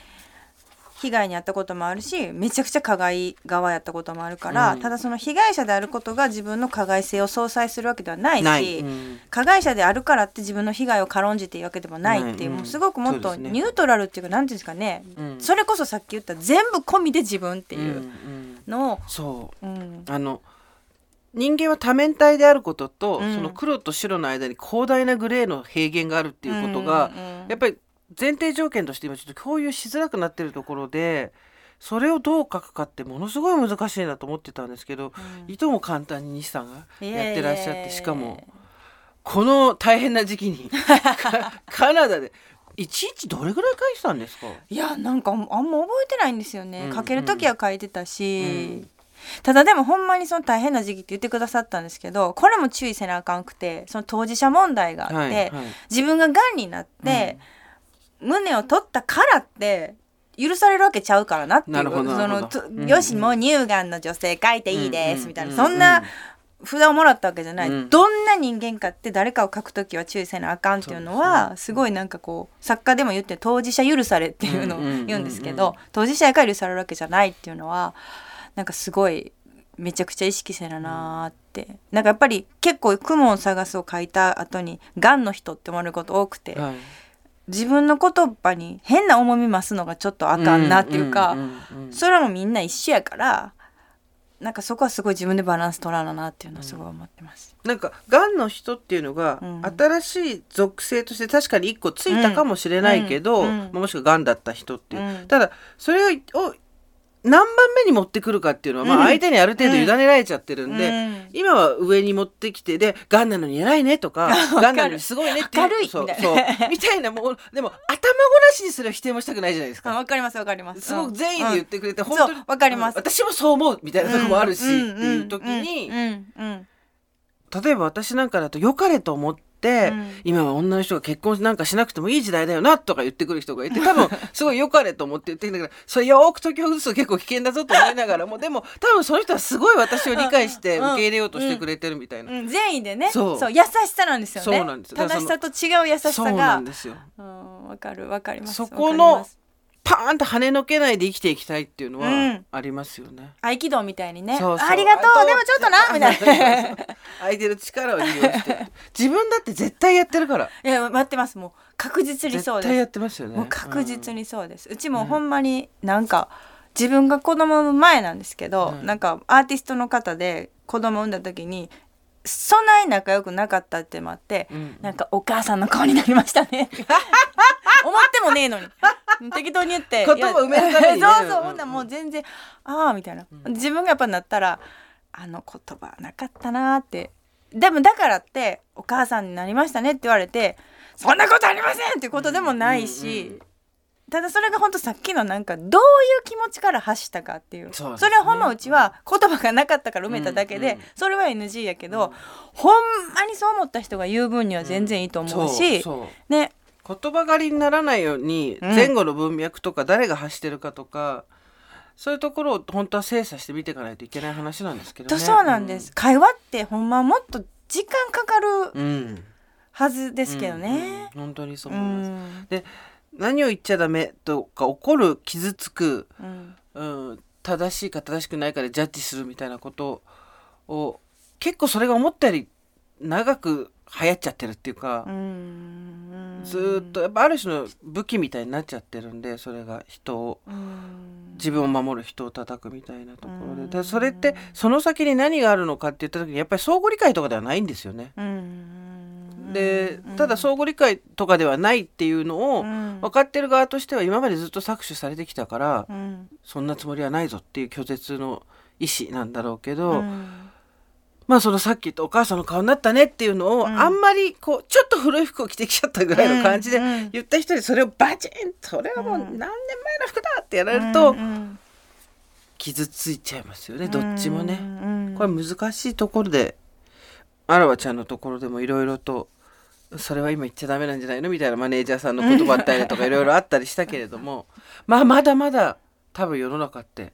被害に遭ったこともあるしめちゃくちゃ加害側やったこともあるから、うん、ただその被害者であることが自分の加害性を相殺するわけではないし、うん、加害者であるからって自分の被害を軽んじているわけでもないっていう、うん、もうすごくもっとニュートラルっていうか何ていうんですかね、それこそさっき言った全部込みで自分っていうのを。そう、あの人間は多面体であることと、その黒と白の間に広大なグレーの平原があるっていうことが、やっぱり前提条件として今ちょっと共有しづらくなってるところでそれをどう書くかってものすごい難しいなと思ってたんですけど、うん、いとも簡単に西さんがやってらっしゃってしかもこの大変な時期に カナダでいちいちどれぐらい書いてたんですか？いやなんかあんま覚えてないんですよね、うんうん、書ける時は書いてたし、うん、ただでもほんまにその大変な時期って言ってくださったんですけどこれも注意せなあかんくてその当事者問題があって、はいはい、自分ががんになって、うん胸を取ったからって許されるわけちゃうからなっていう。その、うん、よしもう乳がんの女性書いていいです、みたいな、そんな札をもらったわけじゃない、うん、どんな人間かって誰かを書く時は注意せなあかんっていうのはすごいなんかこう作家でも言って当事者許されっていうのを言うんですけど当事者やから許されるわけじゃないっていうのはなんかすごいめちゃくちゃ意識せななって、なんかやっぱり結構「雲を探す」を書いた後に「がんの人」って思われること多くて。はい自分の言葉に変な重み増すのがちょっとあかんなっていうか、それもみんな一緒やからなんかそこはすごい自分でバランス取らななっていうのはすごい思ってます。うん、なんかがんの人っていうのが、新しい属性として確かに一個ついたかもしれないけど、うん、もしくはがんだった人っていう、ただそれを何番目に持ってくるかっていうのは、まあ、相手にある程度委ねられちゃってるんで、うん、今は上に持ってきてで「がんなのに偉いね」とか「がんなのにすごいね」っていうそうそう。みたいな もうでも頭ごなしにすら否定もしたくないじゃないですか。わかりますわかります。すごく善意で言ってくれて、うん、本当にわかります、私もそう思うみたいなとこもあるし、っていう時に、例えば私なんかだと良かれと思って。、うん、今は女の人が結婚なんかしなくてもいい時代だよなとか言ってくる人がいて多分 すごい良かれと思って言ってんだけどそれよく解きほぐすと結構危険だぞと思いながらもでも多分その人はすごい私を理解して受け入れようとしてくれてるみたいな、うん。うん、善意でね。そう。優しさなんですよね。そうなんです。正しさと違う優しさが。そうなんですよ。わかるわかります。そこのパーンと跳ねのけないで生きていきたいっていうのはありますよね。合気道みたいにね。そうそうありがとうでもちょっとなみたいな。相手の力を利用して 自分だって絶対やってるから。いや待ってますもう確実にそうです。絶対やってますよね。確実にそうです。うちもほんまになんか、自分が子供産む前なんですけど、うん、なんかアーティストの方で子供産んだ時にそんなに仲良くなかったってもあって、うん、なんかお母さんの顔になりましたね。思ってもねえのに。適当に言って 言葉埋めるために、ね、そうそうほんなもう全然ああみたいな、自分がやっぱなったらあの言葉なかったなって。でもだからってお母さんになりましたねって言われてそんなことありませんっていうことでもないし、ただそれが本当さっきのなんかどういう気持ちから発したかっていう。そ、ね,、れはほんまうちは言葉がなかったから埋めただけで、それは NG やけど、うん、ほんまにそう思った人が言う分には全然いいと思うし、うん、ね。言葉狩りにならないように前後の文脈とか誰が発してるかとか、そういうところを本当は精査して見ていかないといけない話なんですけどね。そうなんです、うん、会話ってほんまもっと時間かかるはずですけどね。本当にそう思います。で何を言っちゃダメとか怒る傷つく、うん。正しいか正しくないかでジャッジするみたいなことを結構それが思ったより長く流行っちゃってるっていうかずっとやっぱある種の武器みたいになっちゃってるんでそれが人を。自分を守る人を叩くみたいなところで。でそれってその先に何があるのかって言った時にやっぱり相互理解とかではないんですよね。でただ相互理解とかではないっていうのを分かってる側としては今までずっと搾取されてきたからそんなつもりはないぞっていう拒絶の意思なんだろうけど。まあそのさっき言ったお母さんの顔になったねっていうのを、あんまりこうちょっと古い服を着てきちゃったぐらいの感じで言った人にそれをバチンそれはもう何年前の服だってやられると、傷ついちゃいますよねどっちもね。これ難しいところであらわちゃんのところでもいろいろとそれは今言っちゃダメなんじゃないの？みたいなマネージャーさんの言葉あったりとかいろいろあったりしたけれども。まあまだまだ多分世の中って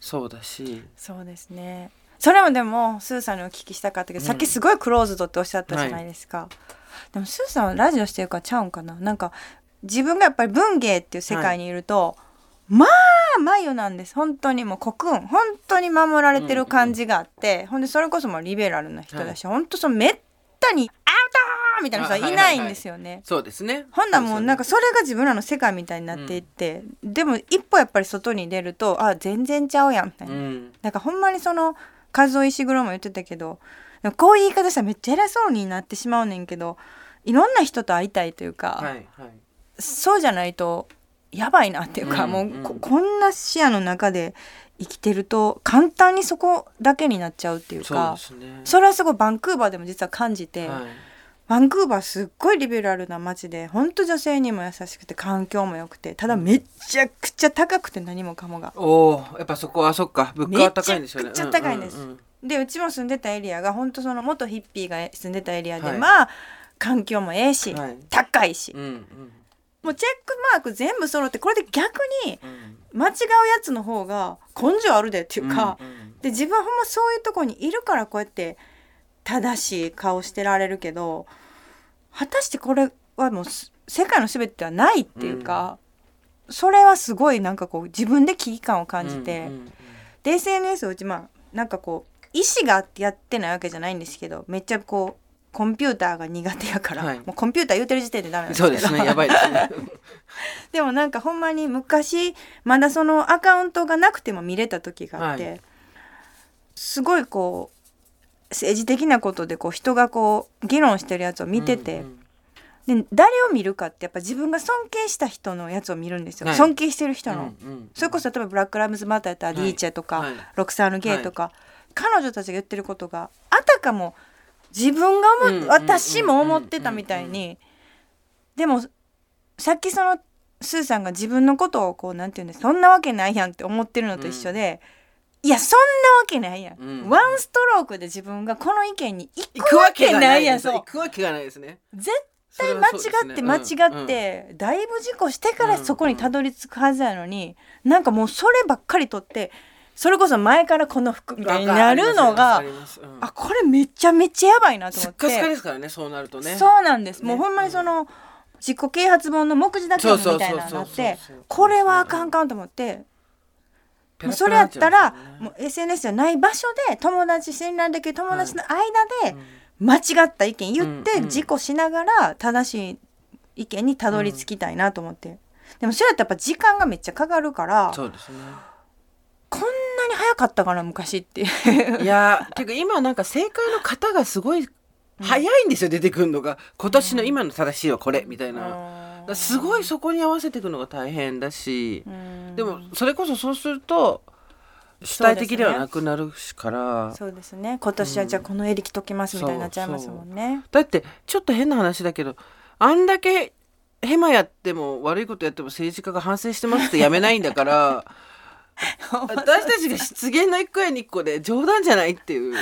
そうだし、そうですね。それもでもスーさんにお聞きしたかったけど、うん、さっきすごいクローズドっておっしゃったじゃないですか、はい、でもスーさんはラジオしてるからちゃうんかな？なんか自分がやっぱり文芸っていう世界にいると、はい、まあ眉なんです。本当に。もうコクン。本当に守られてる感じがあって、うんうん、ほんでそれこそもうリベラルな人だし、はい、本当そのめったにアウトみたいな人はいないんですよね。はいはいはい、そうですね。ほんなもうなんかそれが自分らの世界みたいになっていって、うん、でも一歩やっぱり外に出るとあ全然ちゃうやんみたいな。うん、なんかほんまにその和夫石黒も言ってたけどこういう言い方したらめっちゃ偉そうになってしまうねんけどいろんな人と会いたいというか、はいはい、そうじゃないとやばいなっていうか、うんうん、もうここんな視野の中で生きてると簡単にそこだけになっちゃうっていうかそ、ね,、れはすごいバンクーバーでも実は感じて、はい、バンクーバーすっごいリベラルな街で本当女性にも優しくて環境も良くてただめちゃくちゃ高くて何もかもが。おおやっぱそこはそっか物価は高いんですよね。めちゃくちゃ高いんです、うんうんうん、でうちも住んでたエリアが本当その元ヒッピーが住んでたエリアで、はい、まあ環境もええし、はい、高いし、うんうん、もうチェックマーク全部揃ってこれで逆に間違うやつの方が根性あるでっていうか、うんうん、で自分ほんまそういうとこにいるからこうやって正しい顔してられるけど果たしてこれはもう世界の全てではないっていうか、うん、それはすごいなんかこう自分で危機感を感じて、うんうんうん、で SNS をうちまあなんかこう意思があってやってないわけじゃないんですけどめっちゃこうコンピューターが苦手やから、はい、もうコンピューター言うてる時点でダメなんですそうですねやばいですね。でもなんかほんまに昔まだそのアカウントがなくても見れた時があって、はい、すごいこう政治的なことでこう人がこう議論してるやつを見てて、うんうん、で誰を見るかってやっぱ自分が尊敬した人のやつを見るんですよ、はい、尊敬してる人の、うんうん、それこそ例えばブラック・ライブズ・マターやったらディーチェとか、はい、ロクサーヌ・ゲイとか、はい、彼女たちが言ってることがあたかも自分が思、うんうん、私も思ってたみたいに、でもさっきそのスーさんが自分のことをこうなんて言うんですそんなわけないやんって思ってるのと一緒で。うんいやそんなわけないやん、うん、ワンストロークで自分がこの意見に行くわけないやん。そう行くわけがないですね。絶対間違って間違って、だいぶ事故してからそこにたどり着くはずやのに、うん、なんかもうそればっかりとってそれこそ前からこの服みたいになるのが、うん、あこれめちゃめちゃやばいなと思って。すっかですからねそうなるとね。そうなんです、ね、もうほんまにその、自己啓発本の目次だけみたいなのがあってこれはあかんかんと思ってもうそれやったら、ね、もう SNS じゃない場所で友達信頼できる友達の間で間違った意見言って事故しながら正しい意見にたどり着きたいなと思って、うん、でもそれやったらやっぱ時間がめっちゃかかるからそうですね。こんなに早かったかな昔って。いやていうか今なんか正解の方がすごい早いんですよ、うん、出てくるのが。今年の今の正しいはこれみたいな。うんすごいそこに合わせていくのが大変だしでもそれこそそうすると主体的ではなくなるからそうですね。今年はじゃあこの襟着ときますみたいになっちゃいますもんね、だってちょっと変な話だけどあんだけヘマやっても悪いことやっても政治家が反省してますってやめないんだから 私たちが失言の一個や二個で冗談じゃないっていう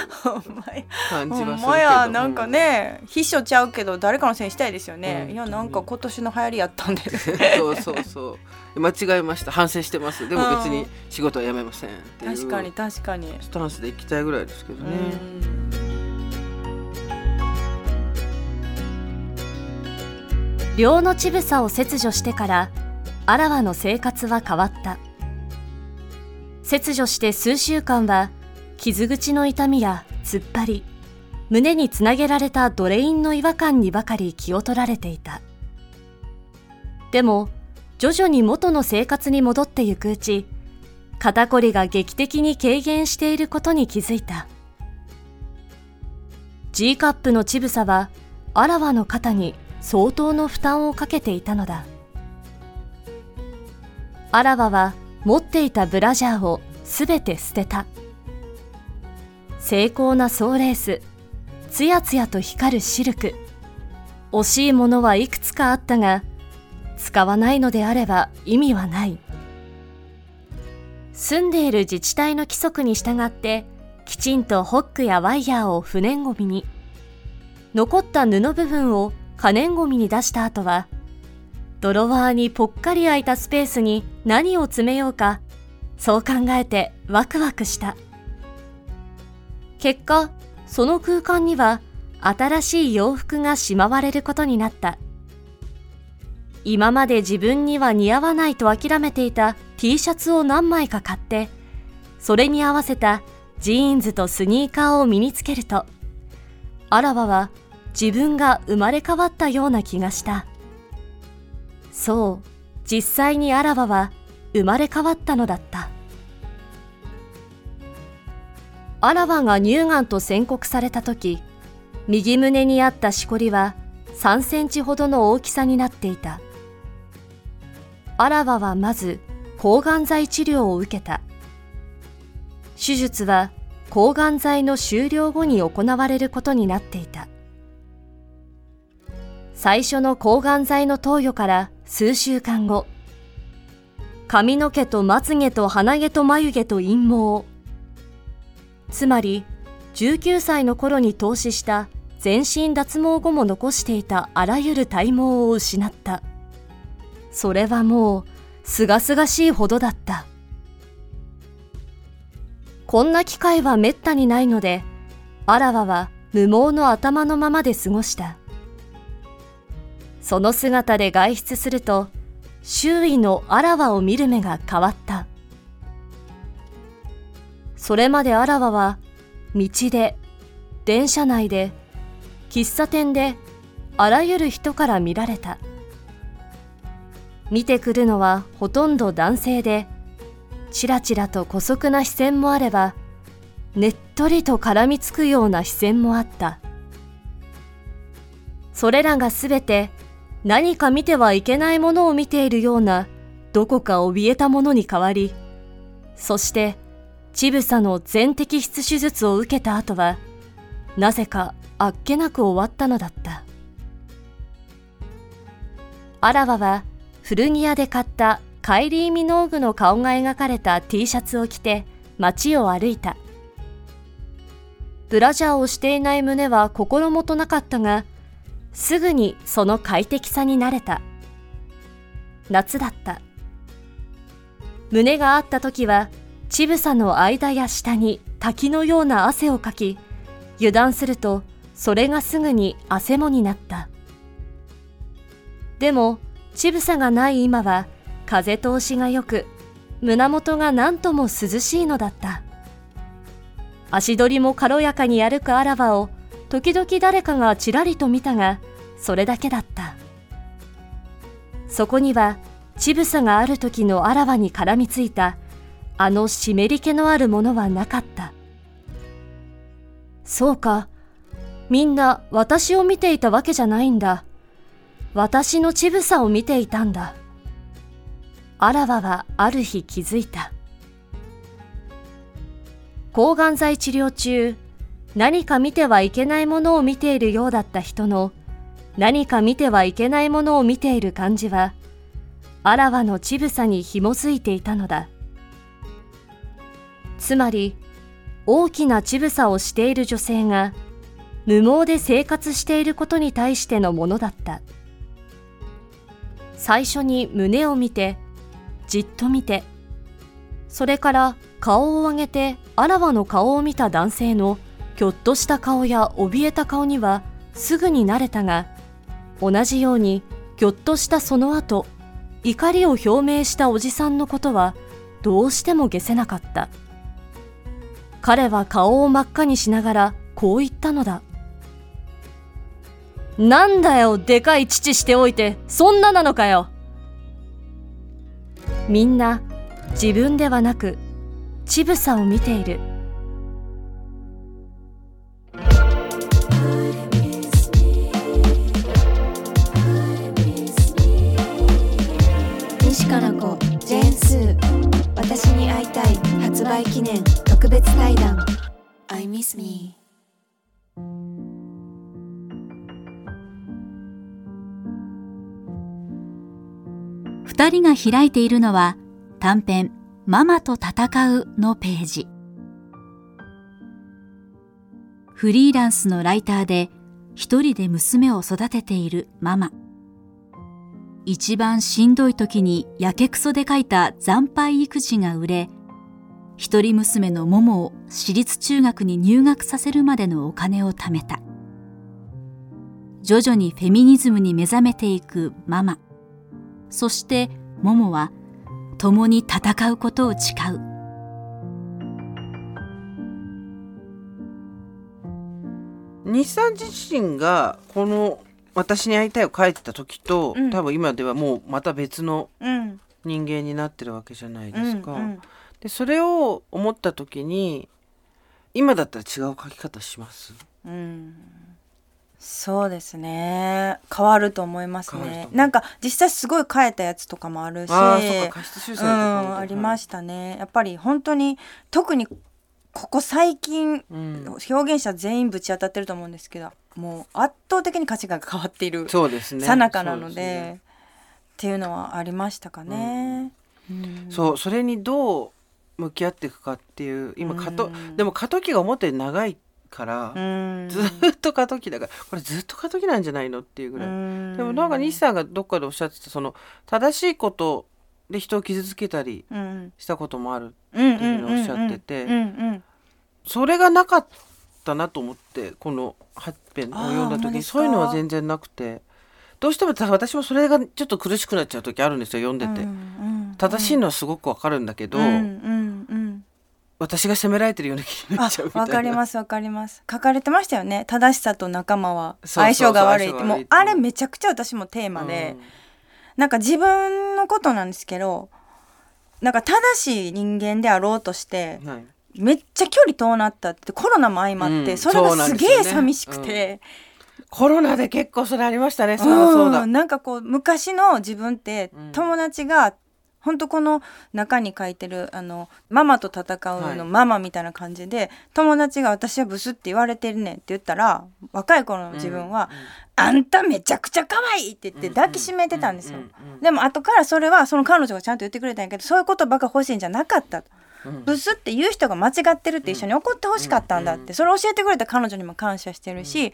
感じはするけど。や。なんかね秘書ちゃうけど誰かのせいにしたいですよね、うん、いやなんか今年の流行りやったんで。そうそうそう。間違えました。反省してます。でも別に仕事は辞めません確かに確かに。スタンスで行きたいぐらいですけどね。寮の乳房を切除してからあらわの生活は変わった切除して数週間は傷口の痛みや突っ張り胸につなげられたドレインの違和感にばかり気を取られていた。でも徐々に元の生活に戻ってゆくうち肩こりが劇的に軽減していることに気づいた。G カップの乳房はあらわの肩に相当の負担をかけていたのだ。あらわは持っていたブラジャーをすべて捨てた。精巧なソーレース、つやつやと光るシルク。惜しいものはいくつかあったが、使わないのであれば意味はない。住んでいる自治体の規則に従って、きちんとホックやワイヤーを不燃ごみに、残った布部分を可燃ごみに出した後は、ドロワーにぽっかり空いたスペースに何を詰めようか、そう考えてワクワクした。結果、その空間には新しい洋服がしまわれることになった。今まで自分には似合わないと諦めていた T シャツを何枚か買って、それに合わせたジーンズとスニーカーを身につけると、あらわは自分が生まれ変わったような気がした。そう、実際にあらわは生まれ変わったのだった。あらわが乳がんと宣告された時、右胸にあったしこりは3センチほどの大きさになっていた。あらわはまず抗がん剤治療を受けた。手術は抗がん剤の終了後に行われることになっていた。最初の抗がん剤の投与から数週間後、髪の毛とまつげと鼻毛と眉毛と陰毛。つまり、19歳の頃に投資した全身脱毛後も残していたあらゆる体毛を失った。それはもう、すがすがしいほどだった。こんな機会はめったにないので、あらわは無毛の頭のままで過ごした。その姿で外出すると、周囲のあらわを見る目が変わった。それまであらわは、道で、電車内で、喫茶店で、あらゆる人から見られた。見てくるのはほとんど男性で、ちらちらと姑息な視線もあれば、ねっとりと絡みつくような視線もあった。それらがすべて何か見てはいけないものを見ているようなどこか怯えたものに変わり、そして乳房の全摘出手術を受けた後は、なぜかあっけなく終わったのだった。あらわは古着屋で買ったカイリー・ミノーグの顔が描かれた T シャツを着て街を歩いた。ブラジャーをしていない胸は心もとなかったが、すぐにその快適さになれた。夏だった。胸があった時は、乳房の間や下に滝のような汗をかき、油断するとそれがすぐに汗もになった。でも、乳房がない今は風通しが良く、胸元が何とも涼しいのだった。足取りも軽やかに歩くあらばを時々誰かがちらりと見たが、それだけだった。そこには、乳房がある時のあらわに絡みついた、あの湿り気のあるものはなかった。そうか、みんな私を見ていたわけじゃないんだ。私の乳房を見ていたんだ。あらわはある日気づいた。抗がん剤治療中何か見てはいけないものを見ているようだった人の何か見てはいけないものを見ている感じはあらわの乳房に紐づいていたのだ。つまり大きな乳房をしている女性が無毛で生活していることに対してのものだった。最初に胸を見てじっと見てそれから顔を上げてあらわの顔を見た男性のひょっとした顔や怯えた顔にはすぐに慣れたが同じようにぎょっとしたその後怒りを表明したおじさんのことはどうしても消せなかった。彼は顔を真っ赤にしながらこう言ったのだ。なんだよでかい父しておいてそんななのかよ。みんな自分ではなく乳房を見ている。売記念特別対談 I miss me 二人が開いているのは短編ママと戦うのページ。フリーランスのライターで一人で娘を育てているママ。一番しんどい時にやけくそで書いた惨敗育児が売れ、一人娘のモモを私立中学に入学させるまでのお金を貯めた。徐々にフェミニズムに目覚めていくママ。そしてモモは共に戦うことを誓う日産自身がこの「私に会いたい」を書いてた時と、うん、多分今ではもうまた別の人間になってるわけじゃないですか。うんうん、でそれを思った時に今だったら違う書き方します、うん。そうですね。変わると思いますね。なんか実際すごい変えたやつとかもあるしあうん、ありましたね。やっぱり本当に特にここ最近、うん、表現者全員ぶち当たってると思うんですけどもう圧倒的に価値観が変わっているさなかなので、ね、っていうのはありましたかね。うん、そうそれにどう向き合っていくかっていう今過渡、でも過渡期が思ったより長いから、ずっと過渡期だからこれずっと過渡期なんじゃないのっていうぐらい。でもなんか西さんがどっかでおっしゃってたその正しいことで人を傷つけたりしたこともあるっていうのをおっしゃっててそれがなかったなと思ってこの8編を読んだ時に。そういうのは全然なくて。どうしても私もそれがちょっと苦しくなっちゃう時あるんですよ読んでて。正しいのはすごくわかるんだけど、私が責められてるような気になっちゃうわかりますわかります。書かれてましたよね。正しさと仲間は。相性が悪いって。もうあれめちゃくちゃ私もテーマで、うん、なんか自分のことなんですけどなんか正しい人間であろうとして、はい、めっちゃ距離遠なったってコロナも相まって、うん、それがすげえ寂しくて。コロナで結構それありましたね。そうそうだ。なんかこう昔の自分って友達が本当この中に書いてるあのママと戦うのママみたいな感じで、はい、友達が私はブスって言われてるねんって言ったら若い頃の自分は、うん。あんためちゃくちゃ可愛いって言って抱きしめてたんですよ。でも後からそれはその彼女がちゃんと言ってくれたんやけどそういう言葉が欲しいんじゃなかった。と。ブスって言う人が間違ってるって一緒に怒ってほしかったんだってそれ教えてくれた彼女にも感謝してるし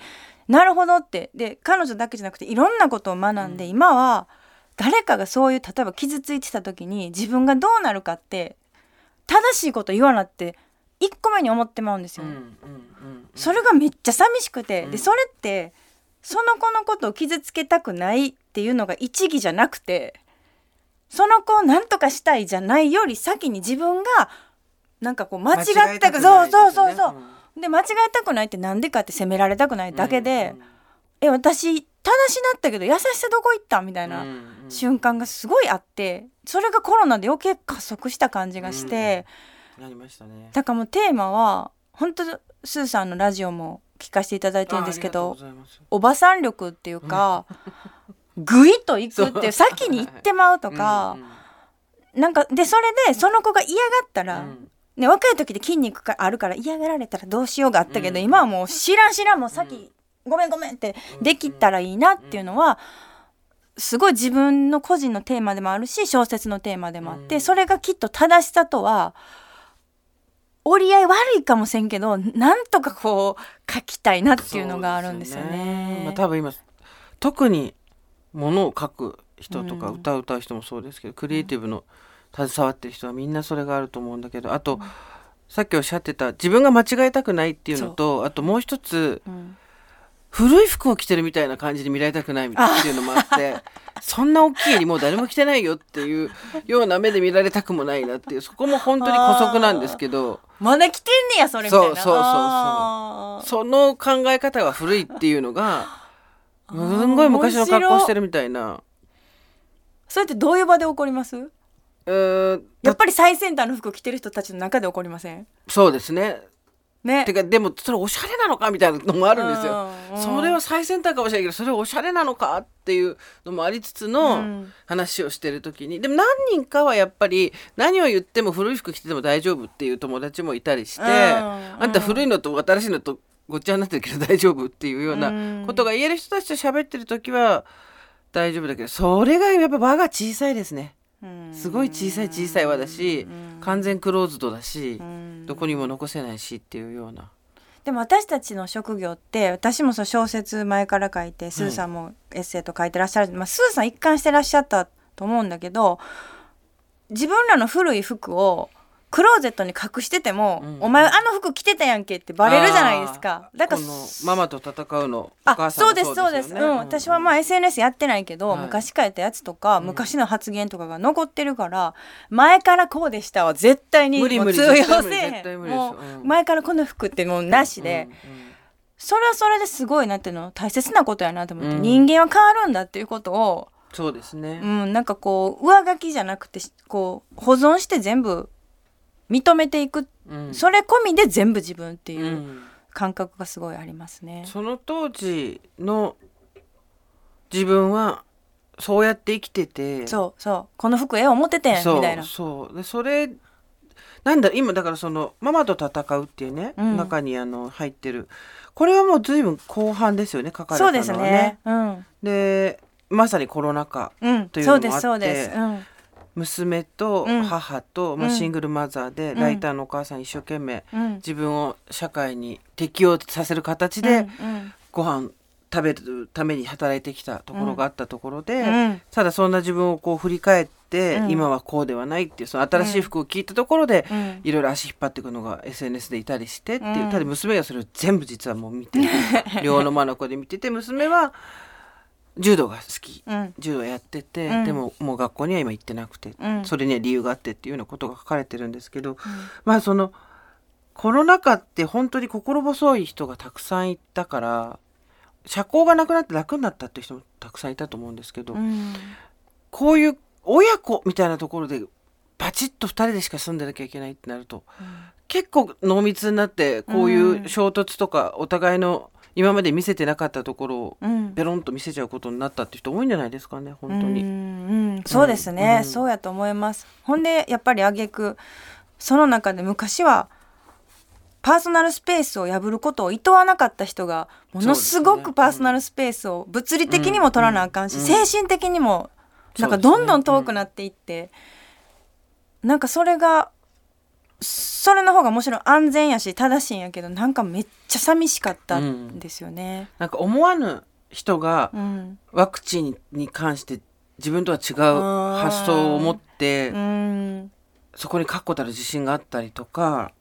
なるほどって。で彼女だけじゃなくていろんなことを学んで今は誰かがそういう例えば傷ついてた時に自分がどうなるかって正しいこと言わなって1個目に思ってまうんですよ、それがめっちゃ寂しくて、でそれってその子のことを傷つけたくないっていうのが一義じゃなくてその子を何とかしたいじゃないより先に自分がなんかこう間違ったく、ね、そうそうそうそう、うん、で間違えたくないってなんでかって責められたくないだけで、え私正しなったけど優しさどこ行ったみたいな瞬間がすごいあってそれがコロナで余計加速した感じがして、うん、なりましたね。だからもうテーマは本当スーさんのラジオも聞かせていただいてるんですけどおばさん力っていうか、ぐいっといくって先に行ってまうとか、うんうん、なんかでそれでその子が嫌がったら、うん。ね、若い時で筋肉があるから嫌がられたらどうしようがあったけど、うん、今はもう知らん知らんもうさっき、ごめんごめんってできたらいいなっていうのは、すごい自分の個人のテーマでもあるし小説のテーマでもあって、それがきっと正しさとは折り合い悪いかもしれんけどなんとかこう書きたいなっていうのがあるんですよね。ね。まあ、多分今特にものを書く人とか歌う歌う人もそうですけど、クリエイティブの携わってる人はみんなそれがあると思うんだけどあと、うん、さっきおっしゃってた自分が間違えたくないっていうのとあともう一つ、うん、古い服を着てるみたいな感じで見られたくないっていうのもあってそんな大きいにもう誰も着てないよっていう ような目で見られたくもないなっていうそこも本当に姑息なんですけど。まだ着てんねやそれみたいな。そうそうそうそう。その考え方が古いっていうのがすんごい昔の格好してるみたいな。それってどういう場で起こります？やっぱり最先端の服着てる人たちの中で起こりません？そうですねね、てかでもそれおしゃれなのかみたいなのもあるんですよ、それは最先端かもしれないけどそれおしゃれなのかっていうのもありつつの話をしてる時に、でも何人かはやっぱり何を言っても古い服着てても大丈夫っていう友達もいたりして、あんた古いのと新しいのとごっちゃになってるけど大丈夫っていうようなことが言える人たちと喋ってる時は大丈夫だけどそれがやっぱ場が小さいですね。すごい小さい小さい輪だし完全クローズドだしどこにも残せないしっていうような。でも私たちの職業って私もそう小説前から書いてスーさんもエッセイと書いてらっしゃる、まあ、スーさん一貫してらっしゃったと思うんだけど自分らの古い服をクローゼットに隠してても、うん、お前あの服着てたやんけってバレるじゃないですか。だからママと戦うのあそうですそうです、うん、私はまあ SNS やってないけど、はい、昔書いたやつとか、昔の発言とかが残ってるから前からこうでしたは絶対に通用せえへん。もう前からこの服ってもうなしで、それはそれですごいなっていうの大切なことやなと思って、人間は変わるんだっていうことをそうですね、うん、なんかこう上書きじゃなくてこう保存して全部認めていく、うん、それ込みで全部自分っていう感覚がすごいありますね。その当時の自分はそうやって生きてて。そうそう。この服絵を持っててみたいな。そう。でそれなんだ今だからその「ママと戦う」っていうね、うん、中にあの入ってる。これはもう随分後半ですよね書かれたのはね。そうですね、うん、でまさにコロナ禍というのもあって、うん、そうですそうです、うん娘と母と、まあ、シングルマザーで、ライターのお母さん一生懸命、自分を社会に適応させる形で、ご飯食べるために働いてきたところがあったところで、うん、ただそんな自分をこう振り返って、うん、今はこうではないっていうその新しい服を聞いたところで、うん、いろいろ足引っ張っていくのが SNS でいたりしてっていう、ただ娘がそれを全部実はもう見て 両の間の子で見てて娘は柔道が好き、うん、柔道やってて、うん、でももう学校には今行ってなくて、うん、それには理由があってっていうようなことが書かれてるんですけど、まあそのコロナ禍って本当に心細い人がたくさんいたから社交がなくなって楽になったっていう人もたくさんいたと思うんですけど、こういう親子みたいなところでバチッと2人でしか住んでなきゃいけないってなると、結構濃密になってこういう衝突とかお互いの今まで見せてなかったところをペロンと見せちゃうことになったって人多いんじゃないですかね本当に。うんそうですね、うん、そうやと思います。ほんでやっぱり挙句その中で昔はパーソナルスペースを破ることを厭わなかった人がものすごくパーソナルスペースを物理的にも取らなあかんし、精神的にもなんかどんどん遠くなっていって、なんかそれがそれの方がもちろん安全やし正しいんやけどなんかめっちゃ寂しかったんですよね。うん、なんか思わぬ人がワクチンに関して自分とは違う発想を持って、うん、そこに確固たる自信があったりとか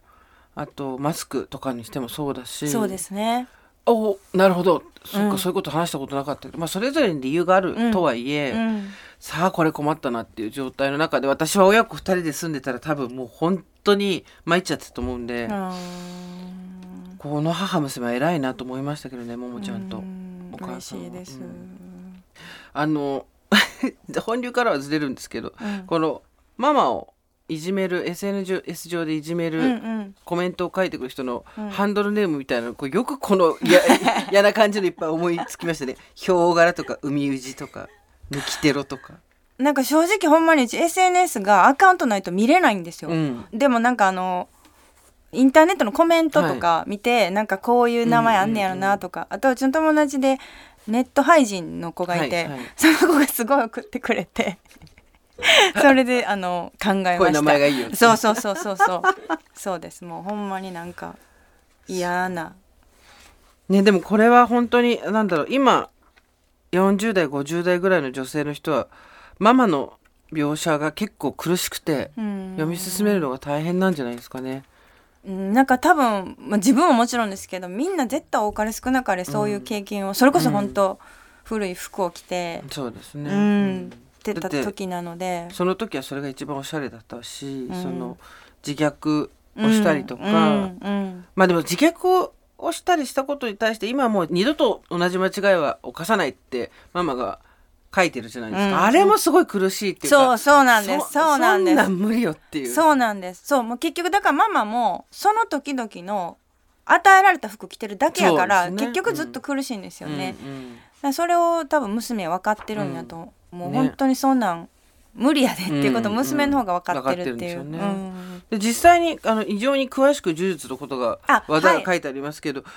あとマスクとかにしてもそうだし。そうですね。おなるほど。そっか、うん、そういうこと話したことなかったけど、まあ、それぞれに理由があるとはいえ、さあこれ困ったなっていう状態の中で私は親子2人で住んでたら多分もう本当に参っちゃってたと思うんでこの母娘は偉いなと思いましたけどねももちゃんと。お母さんは。です。あの 本流からはずれるんですけど、うん、このママをいじめる SNS 上でいじめる、うんうん、コメントを書いてくる人のハンドルネームみたいなの、こよくこの 嫌な感じのいっぱい思いつきましたね。ヒョウ柄とか海宇治とか抜きテロとか。なんか正直ほんまに SNS がアカウントないと見れないんですよ、うん、でもなんかあのインターネットのコメントとか見て、はい、なんかこういう名前あんねやろなとか、うんうんうん、あとうちの友達でネット配信の子がいて、はいはい、その子がすごい送ってくれて それであの考えました。そうそうそうそうそう。そうです。もうほんまになんか嫌な。ねでもこれは本当になんだろう今40代50代ぐらいの女性の人はママの描写が結構苦しくて読み進めるのが大変なんじゃないですかね。なんか多分、まあ、自分ももちろんですけどみんな絶対多かれ少なかれそういう経験を、うん、それこそ本当、うん、古い服を着てそうですね、うん、ってた時なので。その時はそれが一番おしゃれだったし、その自虐をしたりとか、まあでも自虐をしたりしたことに対して今はもう二度と同じ間違いは犯さないってママが書いてるじゃないですか、うん、あれもすごい苦しいっていうかそうそうなんです。そうなんです。そん無理よっていう。そうなんです。そう。もう結局だからママもその時々の与えられた服着てるだけやから、ね、結局ずっと苦しいんですよね、うんうん、それを多分娘は分かってるんやと、う。ん、もう本当にそんなん無理やでっていうことを娘の方が分かってるっていう。うんうん、で、実際にあの異常に詳しく呪術のことが技が書いてありますけど、はい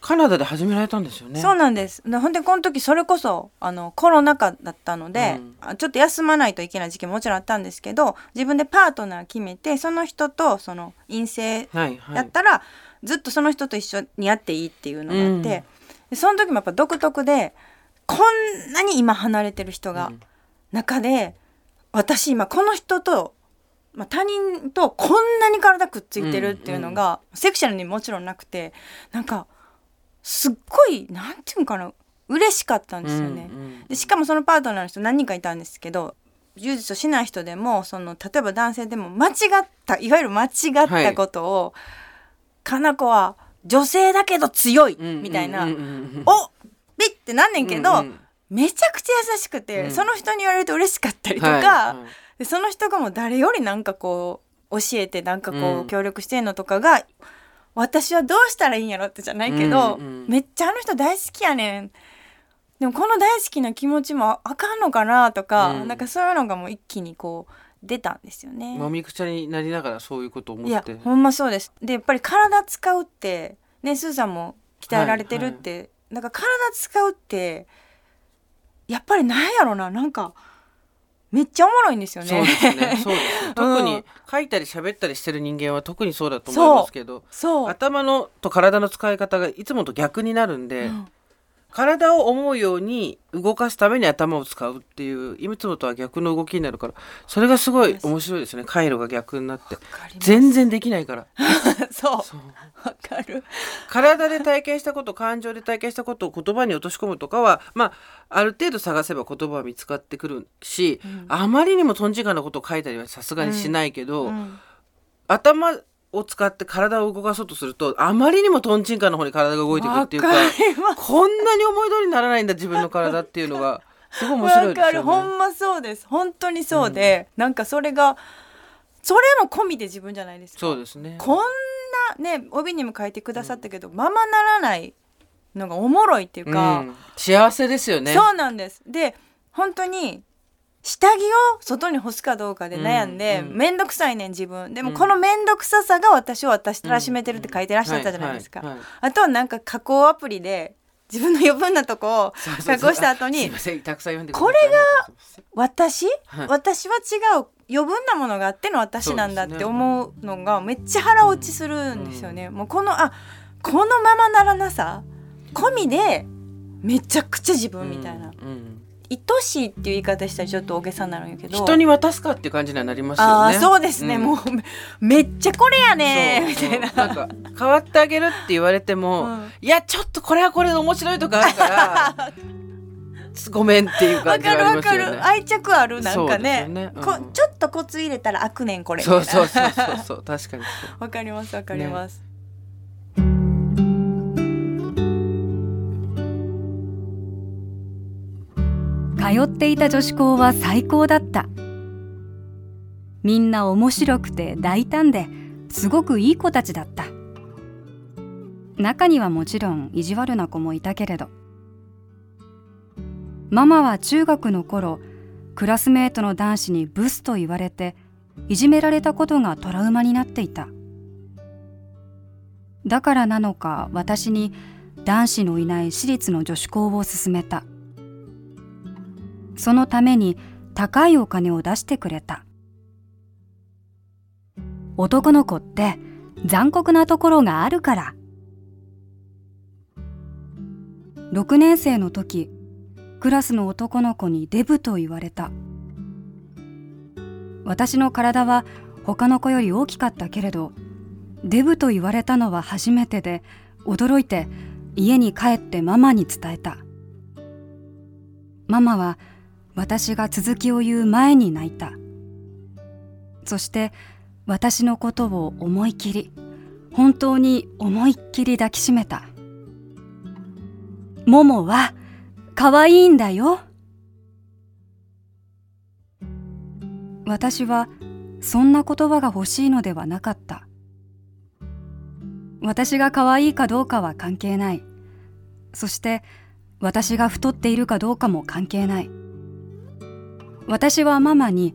カナダで始められたんですよね。そうなんです。でほんでこの時それこそあのコロナ禍だったので、うん、ちょっと休まないといけない時期ももちろんあったんですけど、自分でパートナー決めてその人とその陰性やったら、はいはい、ずっとその人と一緒にやっていいっていうのがあって、うん、その時もやっぱ独特で、こんなに今離れてる人が中で、私今この人とまあ、他人とこんなに体くっついてるっていうのが、うんうん、セクシャルにもちろんなくてなんかすっごいなんていうかな嬉しかったんですよね。うんうん、でしかもそのパートナーの人何人かいたんですけど充実しない人でもその例えば男性でも間違ったいわゆる間違ったことを、はい、かな子は女性だけど強いみたいな、おピッってなんねんけど、うんうん、めちゃくちゃ優しくて、うん、その人に言われると嬉しかったりとか、はい。その人がもう誰よりなんかこう教えてなんかこう協力してんのとかが、私はどうしたらいいんやろってじゃないけど、うんうん、めっちゃあの人大好きやねん。でもこの大好きな気持ちもあかんのかなとか、うん、なんかそういうのがもう一気にこう出たんですよね。もみくちゃになりながらそういうことを思って。いやほんまそうです。でやっぱり体使うってねスーさんも鍛えられてるって、はいはい、なんか体使うってやっぱりなんやろななんかめっちゃおもろいんですよね。そうですね。そうです、ね、特に書いたり喋ったりしてる人間は特にそうだと思いますけど、頭のと体の使い方がいつもと逆になるんで、うん、体を思うように動かすために頭を使うっていういつもとは逆の動きになるからそれがすごい面白いですね。回路が逆になって。全然できないから。そう。わかる。体で体験したこと感情で体験したことを言葉に落とし込むとかはまあある程度探せば言葉は見つかってくるし、うん、あまりにもとんちかなことを書いたりはさすがにしないけど、うん。うん、頭を使って体を動かそうとするとあまりにもとんちんかんの方に体が動いていくっていうかこんなに思い通りにならないんだ自分の体っていうのがすごい面白いですよね。ほんまそうです。本当にそうで、うん、なんかそれがそれも込みで自分じゃないですか。そうですね。こんなね帯にも書いてくださったけど、うん、ままならないのがおもろいっていうか、うん、幸せですよね。そうなんです。で本当に下着を外に干すかどうかで悩んで、面倒、くさいねん自分。でもこの面倒くささが私を私たらしめてるって書いてらっしゃったじゃないですか、あとはなんか加工アプリで自分の余分なとこを 加工した後にこれが私、私は違う余分なものがあっての私なんだって思うのがめっちゃ腹落ちするんですよね、もうこのあこのままならなさ込みでめちゃくちゃ自分みたいな、愛しいっていう言い方したらちょっと大げさになるんやけど。人に渡すかっていう感じにはなりますよね。あそうですね、うん、もうめっちゃこれやねみたいな。なんか変わってあげるって言われても、うん、いやちょっとこれはこれで面白いとかあるから ごめんっていう感じがありますよね。かる愛着あるなんかね、ね。うん、こちょっとコツ入れたら悪ねんこれ。そうそうそうそうそう。確かにわかりますわかります。ねっていた女子校は最高だった。みんな面白くて大胆ですごくいい子たちだった。中にはもちろん意地悪な子もいたけれど。ママは中学の頃クラスメートの男子にブスと言われていじめられたことがトラウマになっていた。だからなのか私に男子のいない私立の女子校を勧めた。そのために高いお金を出してくれた。男の子って残酷なところがあるから。6年生の時クラスの男の子にデブと言われた。私の体は他の子より大きかったけれどデブと言われたのは初めてで驚いて家に帰ってママに伝えた。ママは私が続きを言う前に泣いた。そして私のことを思い切り本当に思いっきり抱きしめた。ももは可愛いんだよ。私はそんな言葉が欲しいのではなかった。私が可愛いかどうかは関係ない。そして私が太っているかどうかも関係ない。私はママに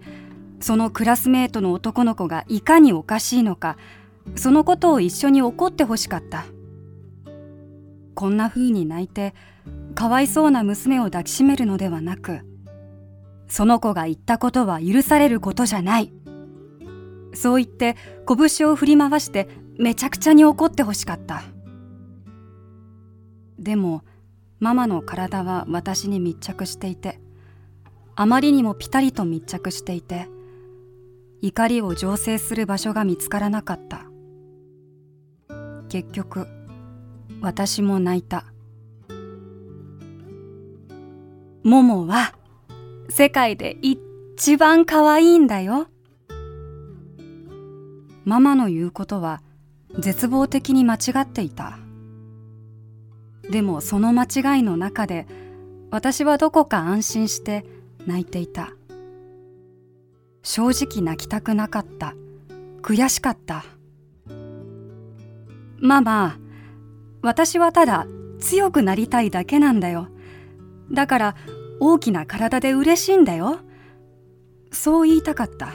そのクラスメートの男の子がいかにおかしいのかそのことを一緒に怒ってほしかった。こんな風に泣いてかわいそうな娘を抱きしめるのではなくその子が言ったことは許されることじゃない。そう言って拳を振り回してめちゃくちゃに怒ってほしかった。でもママの体は私に密着していてあまりにもピタリと密着していて怒りを醸成する場所が見つからなかった。結局私も泣いた。ももは世界で一番可愛いんだよ。ママの言うことは絶望的に間違っていた。でもその間違いの中で私はどこか安心して泣いていた。正直泣きたくなかった。悔しかった。ママ私はただ強くなりたいだけなんだよ。だから大きな体で嬉しいんだよ。そう言いたかった。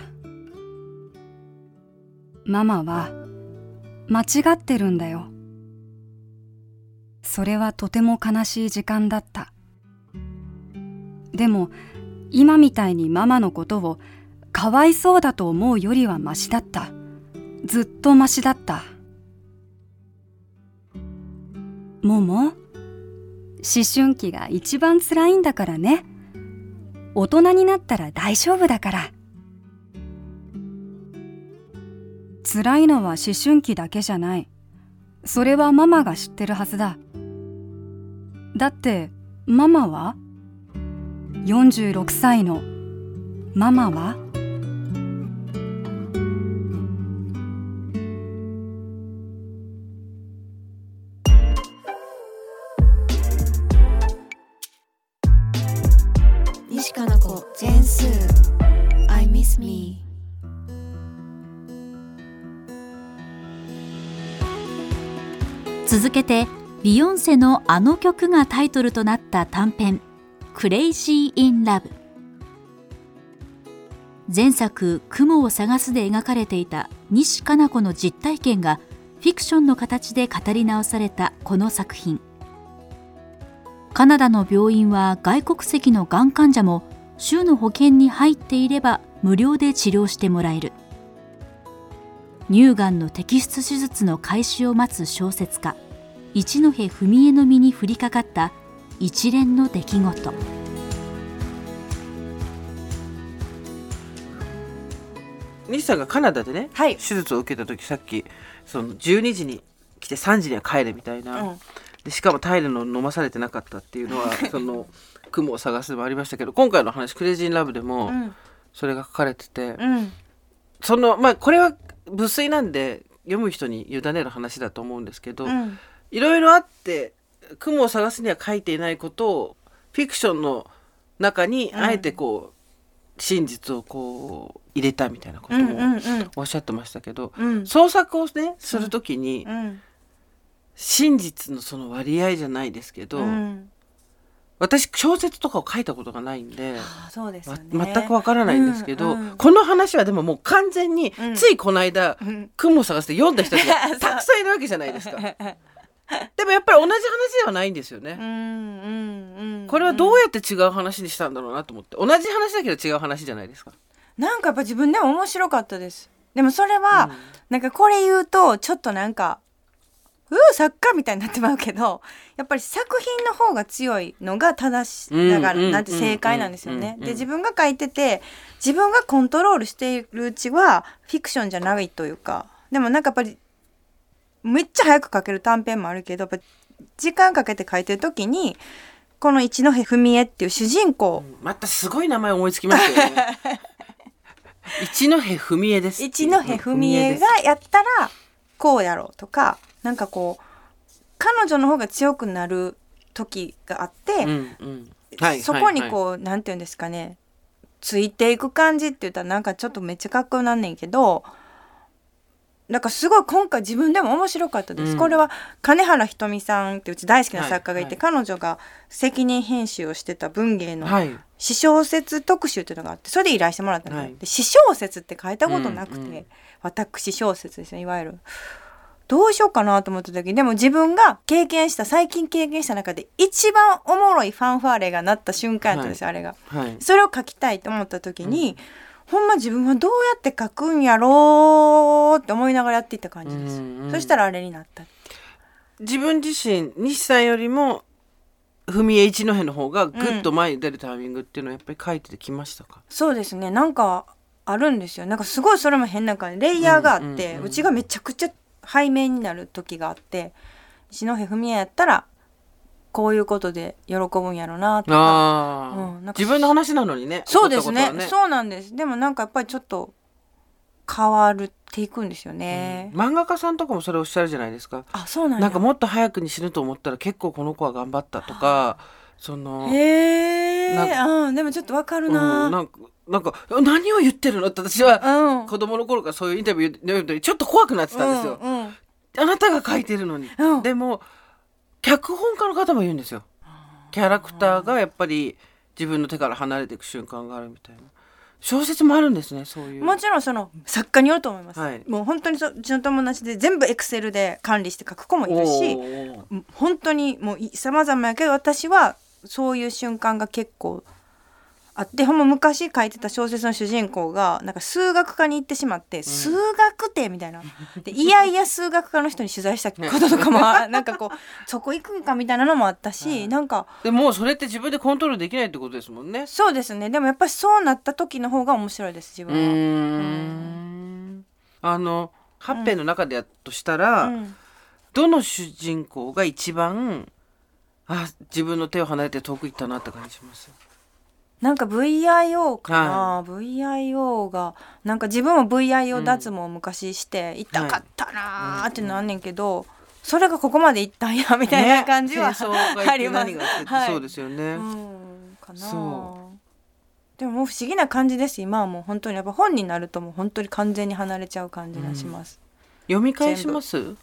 ママは間違ってるんだよ。それはとても悲しい時間だった。でも今みたいにママのことをかわいそうだと思うよりはマシだった。ずっとマシだった。もも思春期が一番辛いんだからね。大人になったら大丈夫だから。辛いのは思春期だけじゃない。それはママが知ってるはずだ。だってママは46歳のママは？西加奈子ジェーン・スー。I miss me 続けてビヨンセのあの曲がタイトルとなった短編 Crazy in Love 前作「雲を探す」で描かれていた西加奈子の実体験がフィクションの形で語り直されたこの作品。カナダの病院は外国籍のがん患者も州の保険に入っていれば無料で治療してもらえる。乳がんの摘出手術の開始を待つ小説家一戸文江の身に降りかかった一連の出来事。西さんがカナダでね、はい、手術を受けた時さっきその12時に来て3時には帰れみたいな、うん、でしかもタイルの飲まされてなかったっていうのは その雲を探すでもありましたけど今回の話「クレイジー・ラブ」でもそれが書かれてて、うん、そのまあこれは無粋なんで読む人に委ねる話だと思うんですけど、いろいろあって雲を探すには書いていないことをフィクションの中にあえてこう、真実をこう入れたみたいなこともおっしゃってましたけど、創作をねする時に、真実のその割合じゃないですけど、私小説とかを書いたことがないんでそうです、ね。ま、全くわからないんですけど、うんうん、この話はでももう完全に、うん、ついこの間、うん、雲を探して読んだ人たちが たくさんいるわけじゃないですか。でもやっぱり同じ話ではないんですよね。これはどうやって違う話にしたんだろうなと思って同じ話だけど違う話じゃないですか。なんかやっぱ自分でも面白かったです。でもそれは、うん、なんかこれ言うとちょっとなんかうー作家みたいになってまうけどやっぱり作品の方が強いのが正しだからなんて正解なんですよね。で自分が書いてて自分がコントロールしているうちはフィクションじゃないというかでもなんかやっぱりめっちゃ早く書ける短編もあるけど時間かけて書いてる時にこの一戸文江っていう主人公、うん、またすごい名前思いつきましたよね。一戸文江です。一戸文江がやったらこうやろうとかなんかこう彼女の方が強くなる時があって、そこにこう、はい、なんて言うんですかねついていく感じって言ったらなんかちょっとめっちゃかっこよなんねんけどなんかすごい今回自分でも面白かったです、うん、これは金原ひとみさんってうち大好きな作家がいて、はい。はい、彼女が責任編集をしてた文芸の詩小説特集っていうのがあってそれで依頼してもらったので、はい、詩小説って書いたことなくて、うんうん、私小説ですねいわゆる。どうしようかなと思った時でも自分が経験した最近経験した中で一番おもろいファンファーレが鳴った瞬間やったんですよ、はい、あれが、はい、それを書きたいと思った時に、うん、ほんま自分はどうやって書くんやろうって思いながらやっていった感じです、うんうん、そしたらあれになった自分自身西さんよりも文江一戸の方がぐっと前に出るタイミングっていうのはやっぱり書いててきましたか、うん、そうですね。なんかあるんですよ。なんかすごいそれも変な感じレイヤーがあって、うちがめちゃくちゃ背面になる時があって石戸文也やったらこういうことで喜ぶんやろなとか,、うん、なんか。自分の話なのにねそうですね、ね、そうなんです。でもなんかやっぱりちょっと変わるっていくんですよね、うん、漫画家さんとかもそれおっしゃるじゃないですか。あそうなんなんかもっと早くに死ぬと思ったら結構この子は頑張ったとかそのへえうんでもちょっとわかるな,、うん、なんかなんか何を言ってるの？って私は子供の頃からそういうインタビュー読むとちょっと怖くなってたんですよ。うんうん、あなたが書いてるのに、うん、でも脚本家の方も言うんですよ。キャラクターがやっぱり自分の手から離れていく瞬間があるみたいな。小説もあるんですねそういうもちろんその作家によると思います、はい、もう本当にそうちの友達で全部エクセルで管理して書く子もいるし本当にもう様々やけど私はそういう瞬間が結構あってほんま昔書いてた小説の主人公がなんか数学科に行ってしまって、うん、数学ってみたいな。でいやいや数学科の人に取材したこととかもなんかこうそこ行くんかみたいなのもあったし、うん、なんかでもそれって自分でコントロールできないってことですもんね。そうですね。でもやっぱりそうなった時の方が面白いです自分は。うん。あのハッペンの中でやとしたら、うん、どの主人公が一番あ自分の手を離れて遠く行ったなって感じします？なんか VIO かな、はい、VIO がなんか自分も VIO 脱毛昔して痛かったなーってなんねんけど、それがここまでいったんやみたいな感じは、ね、あります。はい、そうですよね。うん、かな。でももう不思議な感じです今はもう本当に。やっぱ本になるともう本当に完全に離れちゃう感じがします。うん、読み返します？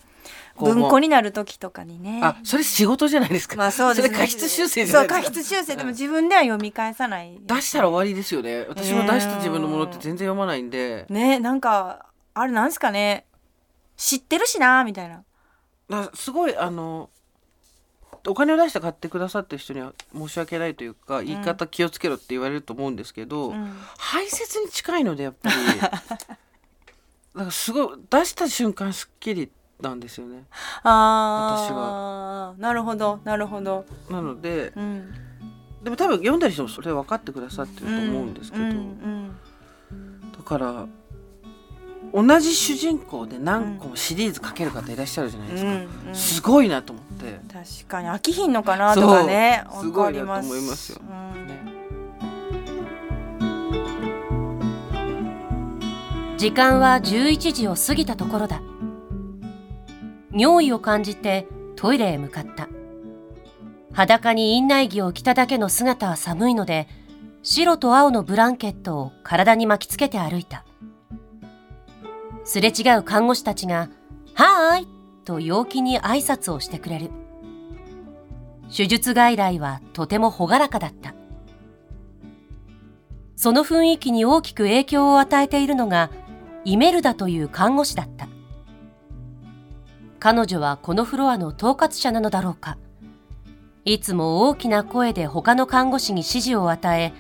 文庫になる時とかにね。あそれ仕事じゃないですか。まあそうですね。過失修正そう過失修正でも自分では読み返さない。出したら終わりですよね。私も出した自分のものって全然読まないんで。ねなんかあれなんですかね。知ってるしなみたいな。すごいあのお金を出して買ってくださってる人には申し訳ないというか言い方気をつけろって言われると思うんですけど、うん、排泄に近いのでやっぱり。なんかすごい出した瞬間すっきりなんですよね。あ私は。なるほどなるほど。なので、うん、でも多分読んだりしてもそれ分かってくださってると思うんですけど、うんうんうん、だから同じ主人公で何個もシリーズ書ける方いらっしゃるじゃないですか、うんうん、すごいなと思って。確かに。飽きひんのかなとかねすごいなと思いますよ、ね、時間は11時を過ぎたところだ尿意を感じてトイレへ向かった。裸に院内着を着ただけの姿は寒いので、白と青のブランケットを体に巻きつけて歩いた。すれ違う看護師たちが、はーいと陽気に挨拶をしてくれる。手術外来はとても朗らかだった。その雰囲気に大きく影響を与えているのがイメルダという看護師だった。彼女はこのフロアの統括者なのだろうか。いつも大きな声で他の看護師に指示を与え、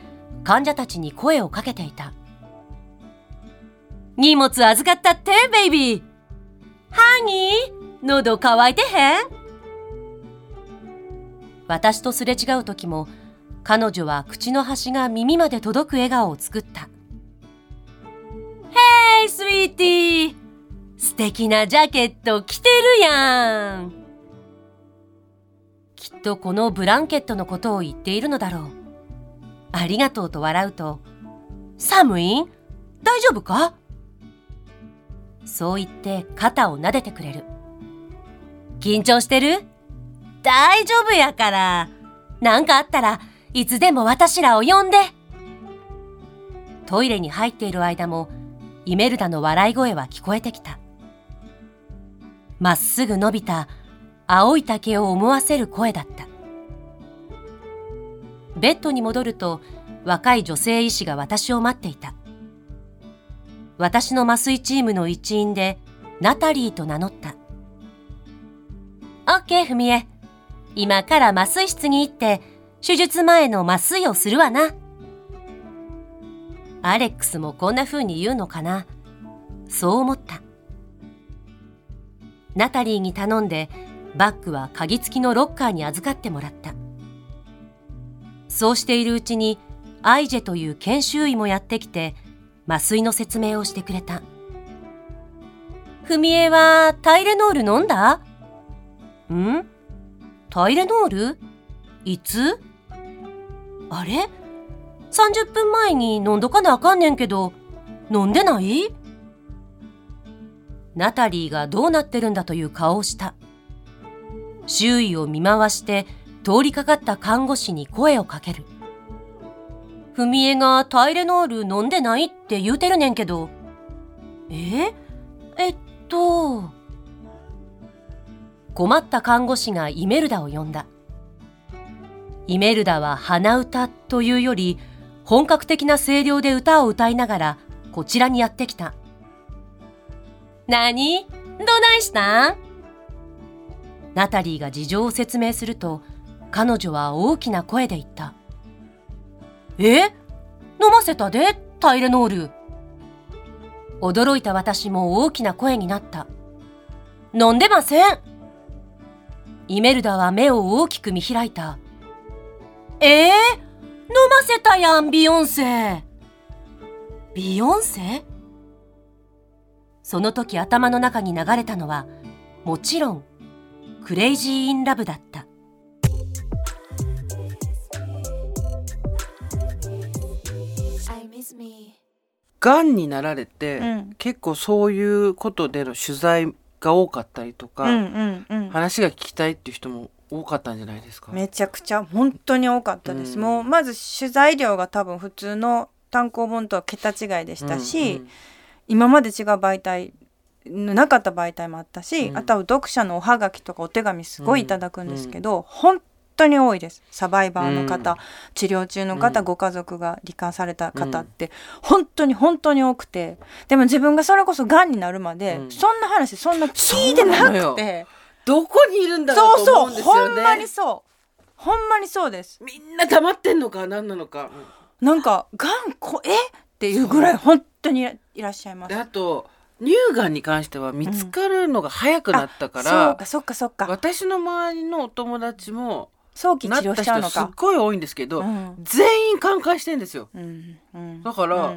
患者たちに声をかけていた。荷物預かったって、ベイビー。ハニー、喉乾いてへん？私とすれ違う時も、彼女は口の端が耳まで届く笑顔を作った。ヘイ、スイーティー素敵なジャケット着てるやんきっとこのブランケットのことを言っているのだろう。ありがとうと笑うと、寒い？大丈夫か？そう言って肩を撫でてくれる。緊張してる？大丈夫やから。なんかあったらいつでも私らを呼んで。トイレに入っている間もイメルダの笑い声は聞こえてきた。まっすぐ伸びた青い竹を思わせる声だった。ベッドに戻ると若い女性医師が私を待っていた。私の麻酔チームの一員でナタリーと名乗った。オッケー、ふみえ。今から麻酔室に行って手術前の麻酔をするわな。アレックスもこんな風に言うのかな。そう思った。ナタリーに頼んでバッグは鍵付きのロッカーに預かってもらった。そうしているうちにアイジェという研修医もやってきて麻酔の説明をしてくれた。ふみえはタイレノール飲んだ？ん？タイレノール？いつ？あれ ?30 分前に飲んどかなあかんねんけど、飲んでない？ナタリーがどうなってるんだという顔をした。周囲を見回して通りかかった看護師に声をかける。ふみえがタイレノール飲んでないって言うてるねんけど。え？えっと。困った看護師がイメルダを呼んだ。イメルダは鼻歌というより本格的な声量で歌を歌いながらこちらにやってきた。何？どないしたん？ナタリーが事情を説明すると、彼女は大きな声で言った。え？飲ませたで、タイレノール。驚いた私も大きな声になった。飲んでません。イメルダは目を大きく見開いた。え？ー、飲ませたやん、ビヨンセ。ビヨンセ？その時頭の中に流れたのは、もちろん、 Crazy in Love だった。がんになられて、うん、結構そういうことでの取材が多かったりとか、うんうんうん、話が聞きたいっていう人も多かったんじゃないですか？めちゃくちゃ本当に多かったです、うん、もうまず取材量が多分普通の単行本とは桁違いでしたし、うんうん今まで違う媒体なかった媒体もあったし、うん、あとは読者のおはがきとかお手紙すごいいただくんですけど、うん、本当に多いです。サバイバーの方、うん、治療中の方、ご家族が罹患された方って、本当に本当に多くてでも自分がそれこそがんになるまで、そんな話そんな聞いてなくて。どこにいるんだろうと思うんですよね。そうそうほんまにそう。ほんまにそうです。みんな黙ってんのか何なのか、なんかがんこえ？っていうぐらい本当にいらっしゃいます。あと乳がんに関しては見つかるのが早くなったから、うん、そうかそっかそっか。私の周りのお友達も早期治療しちゃうのか。すっごい多いんですけど、うん、全員寛解してんですよ、うんうん、だから、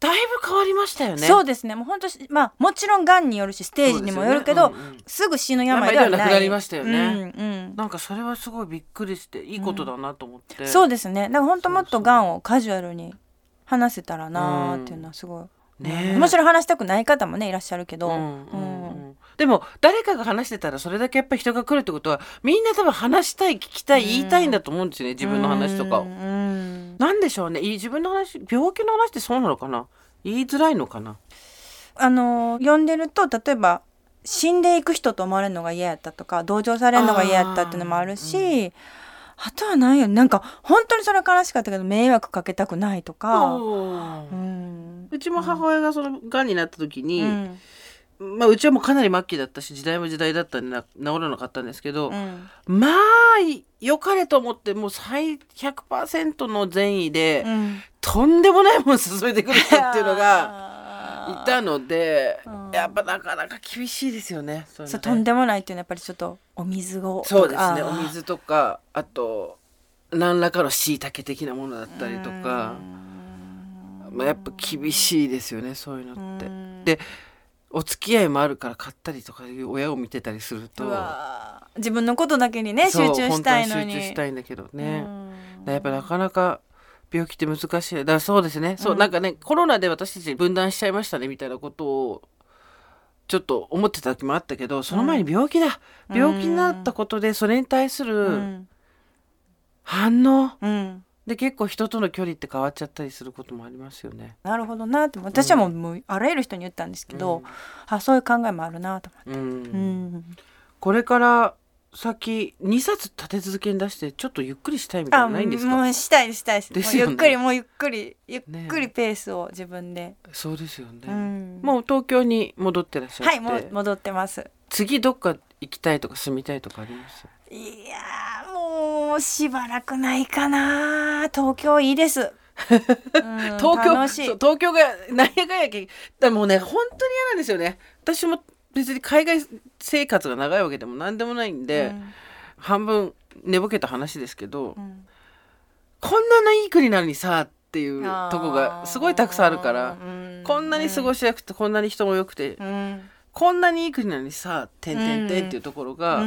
だいぶ変わりましたよね。そうですね。もう本当まあもちろんがんによるしステージにもよるけどす、ね。うん。うん、すぐ死ぬ病ではなくなりましたよね、うんうん、なんかそれはすごいびっくりしていいことだなと思って、そうですね。だから本当もっとがんをカジュアルに話せたらなーっていうのはすごい、ね、もちろん話したくない方もねいらっしゃるけど、うんうんでも誰かが話してたらそれだけやっぱり人が来るってことはみんな多分話したい聞きたい言いたいんだと思うんですよね自分の話とかを。なんでしょうね。自分の話病気の話ってそうなのかな？言いづらいのかな？あの読んでると例えば死んでいく人と思われるのが嫌やったとか同情されるのが嫌やったっていうのもあるしあ,、とは何やなんか本当にそれ悲しかったけど迷惑かけたくないとか、うん、うちも母親がそのがんになった時に、うん。まあ、うちはもうかなり末期だったし時代も時代だったんで治らなかったんですけど、うん、まあ良かれと思ってもう最100%の善意で、うん、とんでもないもの進めてくる人っていうのが。いたので、うん、やっぱなかなか厳しいですよね。そう、ね、とんでもないっていうのはやっぱりちょっとお水をそうですねお水とかあと何らかのしいたけ的なものだったりとか、まあ、やっぱ厳しいですよねそういうのって。でお付き合いもあるから買ったりとかいう親を見てたりすると。自分のことだけにね集中したいのに。集中したいんだけどね。やっぱなかなか病気って難しい。だからそうですね、そうなんかねコロナで私たち分断しちゃいましたねみたいなことをちょっと思ってた時もあったけどその前に病気だ、うん、病気になったことでそれに対する反応、うん。で結構人との距離って変わっちゃったりすることもありますよね。なるほどなって私はもうもうあらゆる人に言ったんですけど、うん、あそういう考えもあるなと思って、うん。うん、これから先2冊立て続けに出してちょっとゆっくりしたいみたいなないんですか？もうしたいしたいです、ね、ゆっくりもうゆっくりゆっくりペースを自分で、ね、そうですよね、もう東京に戻ってらっしゃって。はいもう戻ってます。次どっか行きたいとか住みたいとかあります？いやもうしばらくないかな東京いいです、東京東京が 何やかんやけでもね本当に嫌なんですよね。私も別に海外生活が長いわけでも何でもないんで、うん、半分寝ぼけた話ですけど、うん、こんなないい国なのにさっていうとこがすごいたくさんあるから、こんなに過ごしやすくてこんなに人も良くて、こんなにいい国なのにさ「てんてんてん」っていうところが、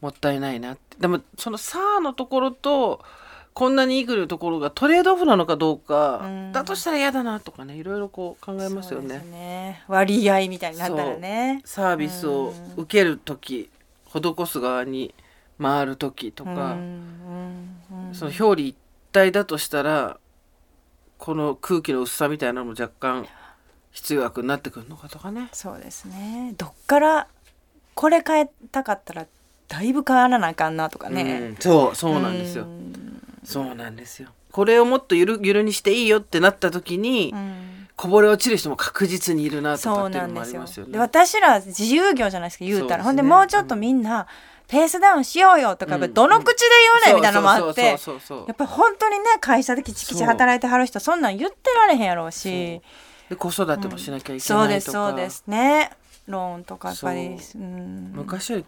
もったいないなって。でもその「さあ」のところとこんなにいい国のところがトレードオフなのかどうか、うん、だとしたら嫌だなとかねいろいろこう考えますよね。ね割合みたいになったらね。サービスを受ける時、施す側に回る時とか、その表裏一体だとしたらこの空気の薄さみたいなのも若干必要悪になってくるのかとかね。そうですねどっからこれ変えたかったらだいぶ変わらなあかんなとかね。うん、そうそうなんですよ。そうなんですよ。これをもっとゆるゆるにしていいよってなった時に、うん、こぼれ落ちる人も確実にいるなとかっていうのもありますよね。で私ら自由業じゃないですか言うたら、ね、ほんでもうちょっとみんな、ペースダウンしようよとか、うん、どの口で言うねみたいなのもあって。やっぱり本当にね会社できちきち働いてはる人そんなん言ってられへんやろうし。で子育てもしなきゃいけないとか、うん、そうですそうです。ね。ローンとかやっぱり、う。ん、昔より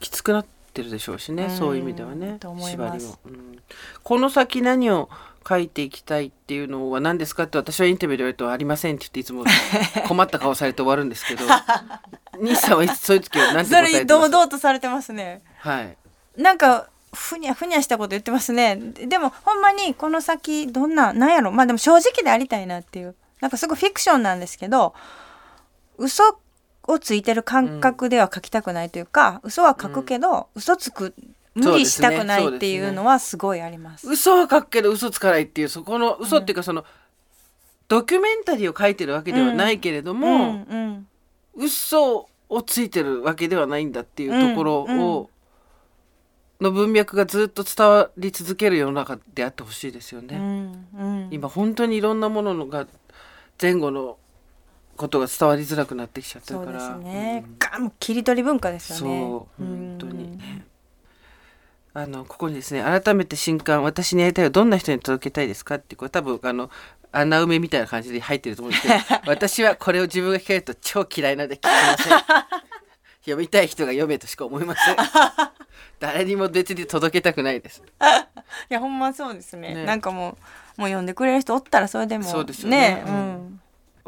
きつくなってってるでしょうしね、うん、そういう意味ではね縛りも、うん、この先何を書いていきたいっていうのは何ですかって私はインタビューで言われると「ありません」って言っていつも 困った顔されて終わるんですけど 西さんはそういう時は何て答えてますそれ堂々とされてますね。はい。なんかふにゃふにゃしたこと言ってますね。でもほんまにこの先どんななんやろ。まあでも正直でありたいなっていう。なんかすごいフィクションなんですけど嘘をついてる感覚では書きたくないというか、うん、嘘は書くけど、うん、嘘つく無理したくないっていうのはすごいあります。すね、嘘は書くけど嘘つかないっていうそこの嘘っていうかその、うん、ドキュメンタリーを書いてるわけではないけれども、うんうん。嘘をついてるわけではないんだっていうところを、の文脈がずっと伝わり続ける世の中であってほしいですよね。今本当にいろんなものが前後のことが伝わりづらくなってきちゃってるから。そうですね。うん、切り取り文化ですよね。そう本当に。あのここにですね改めて新刊私にやりたいをどんな人に届けたいですかってこれ多分あの穴埋めみたいな感じで入ってると思うんですけど 私はこれを自分が聞けると超嫌いなので聞きません。読みたい人が読めとしか思いません。誰にも別に届けたくないです。いやほんまそうですね、ね、なんかもうもう読んでくれる人おったらそれでもそうですよね、ね、うん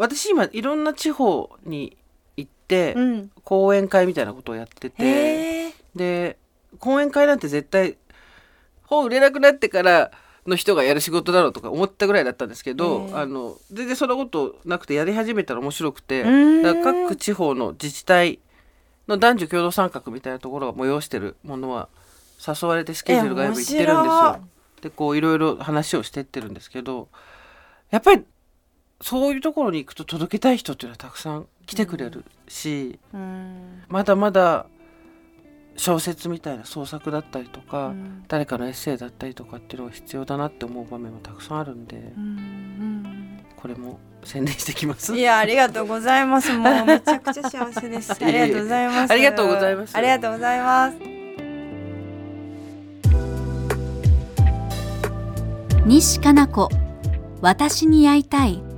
私今いろんな地方に行って、うん、講演会みたいなことをやっててで講演会なんて絶対本売れなくなってからの人がやる仕事だろうとか思ったぐらいだったんですけどあの全然そんなことなくてやり始めたら面白くてだから各地方の自治体の男女共同参画みたいなところが催してるものは誘われてスケジュールがやっぱ行ってるんですよ。でこういろいろ話をしてってるんですけどやっぱりそういうところに行くと届けたい人っていうのはたくさん来てくれるし、うん、まだまだ小説みたいな創作だったりとか、うん、誰かのエッセイだったりとかっていうのが必要だなって思う場面もたくさんあるんで、うん、これも宣伝してきます。いやありがとうございます。もうめちゃくちゃ幸せです。ありがとうございますありがとうございます。ありがとうございます。西加奈子私に会いたい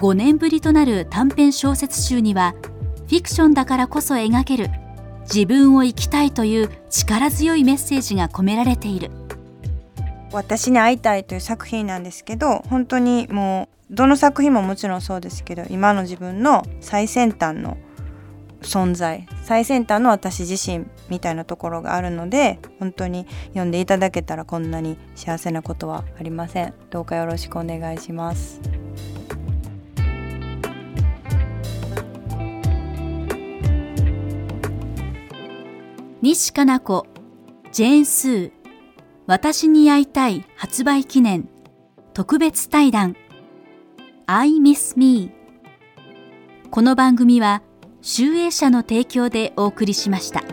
5年ぶりとなる短編小説集にはフィクションだからこそ描ける自分を生きたいという力強いメッセージが込められている。私に会いたいという作品なんですけど本当にもうどの作品ももちろんそうですけど今の自分の最先端の存在最先端の私自身みたいなところがあるので本当に読んでいただけたらこんなに幸せなことはありません。どうかよろしくお願いします。西加奈子ジェーン・スー私に会いたい発売記念特別対談 I miss me この番組は集英社の提供でお送りしました。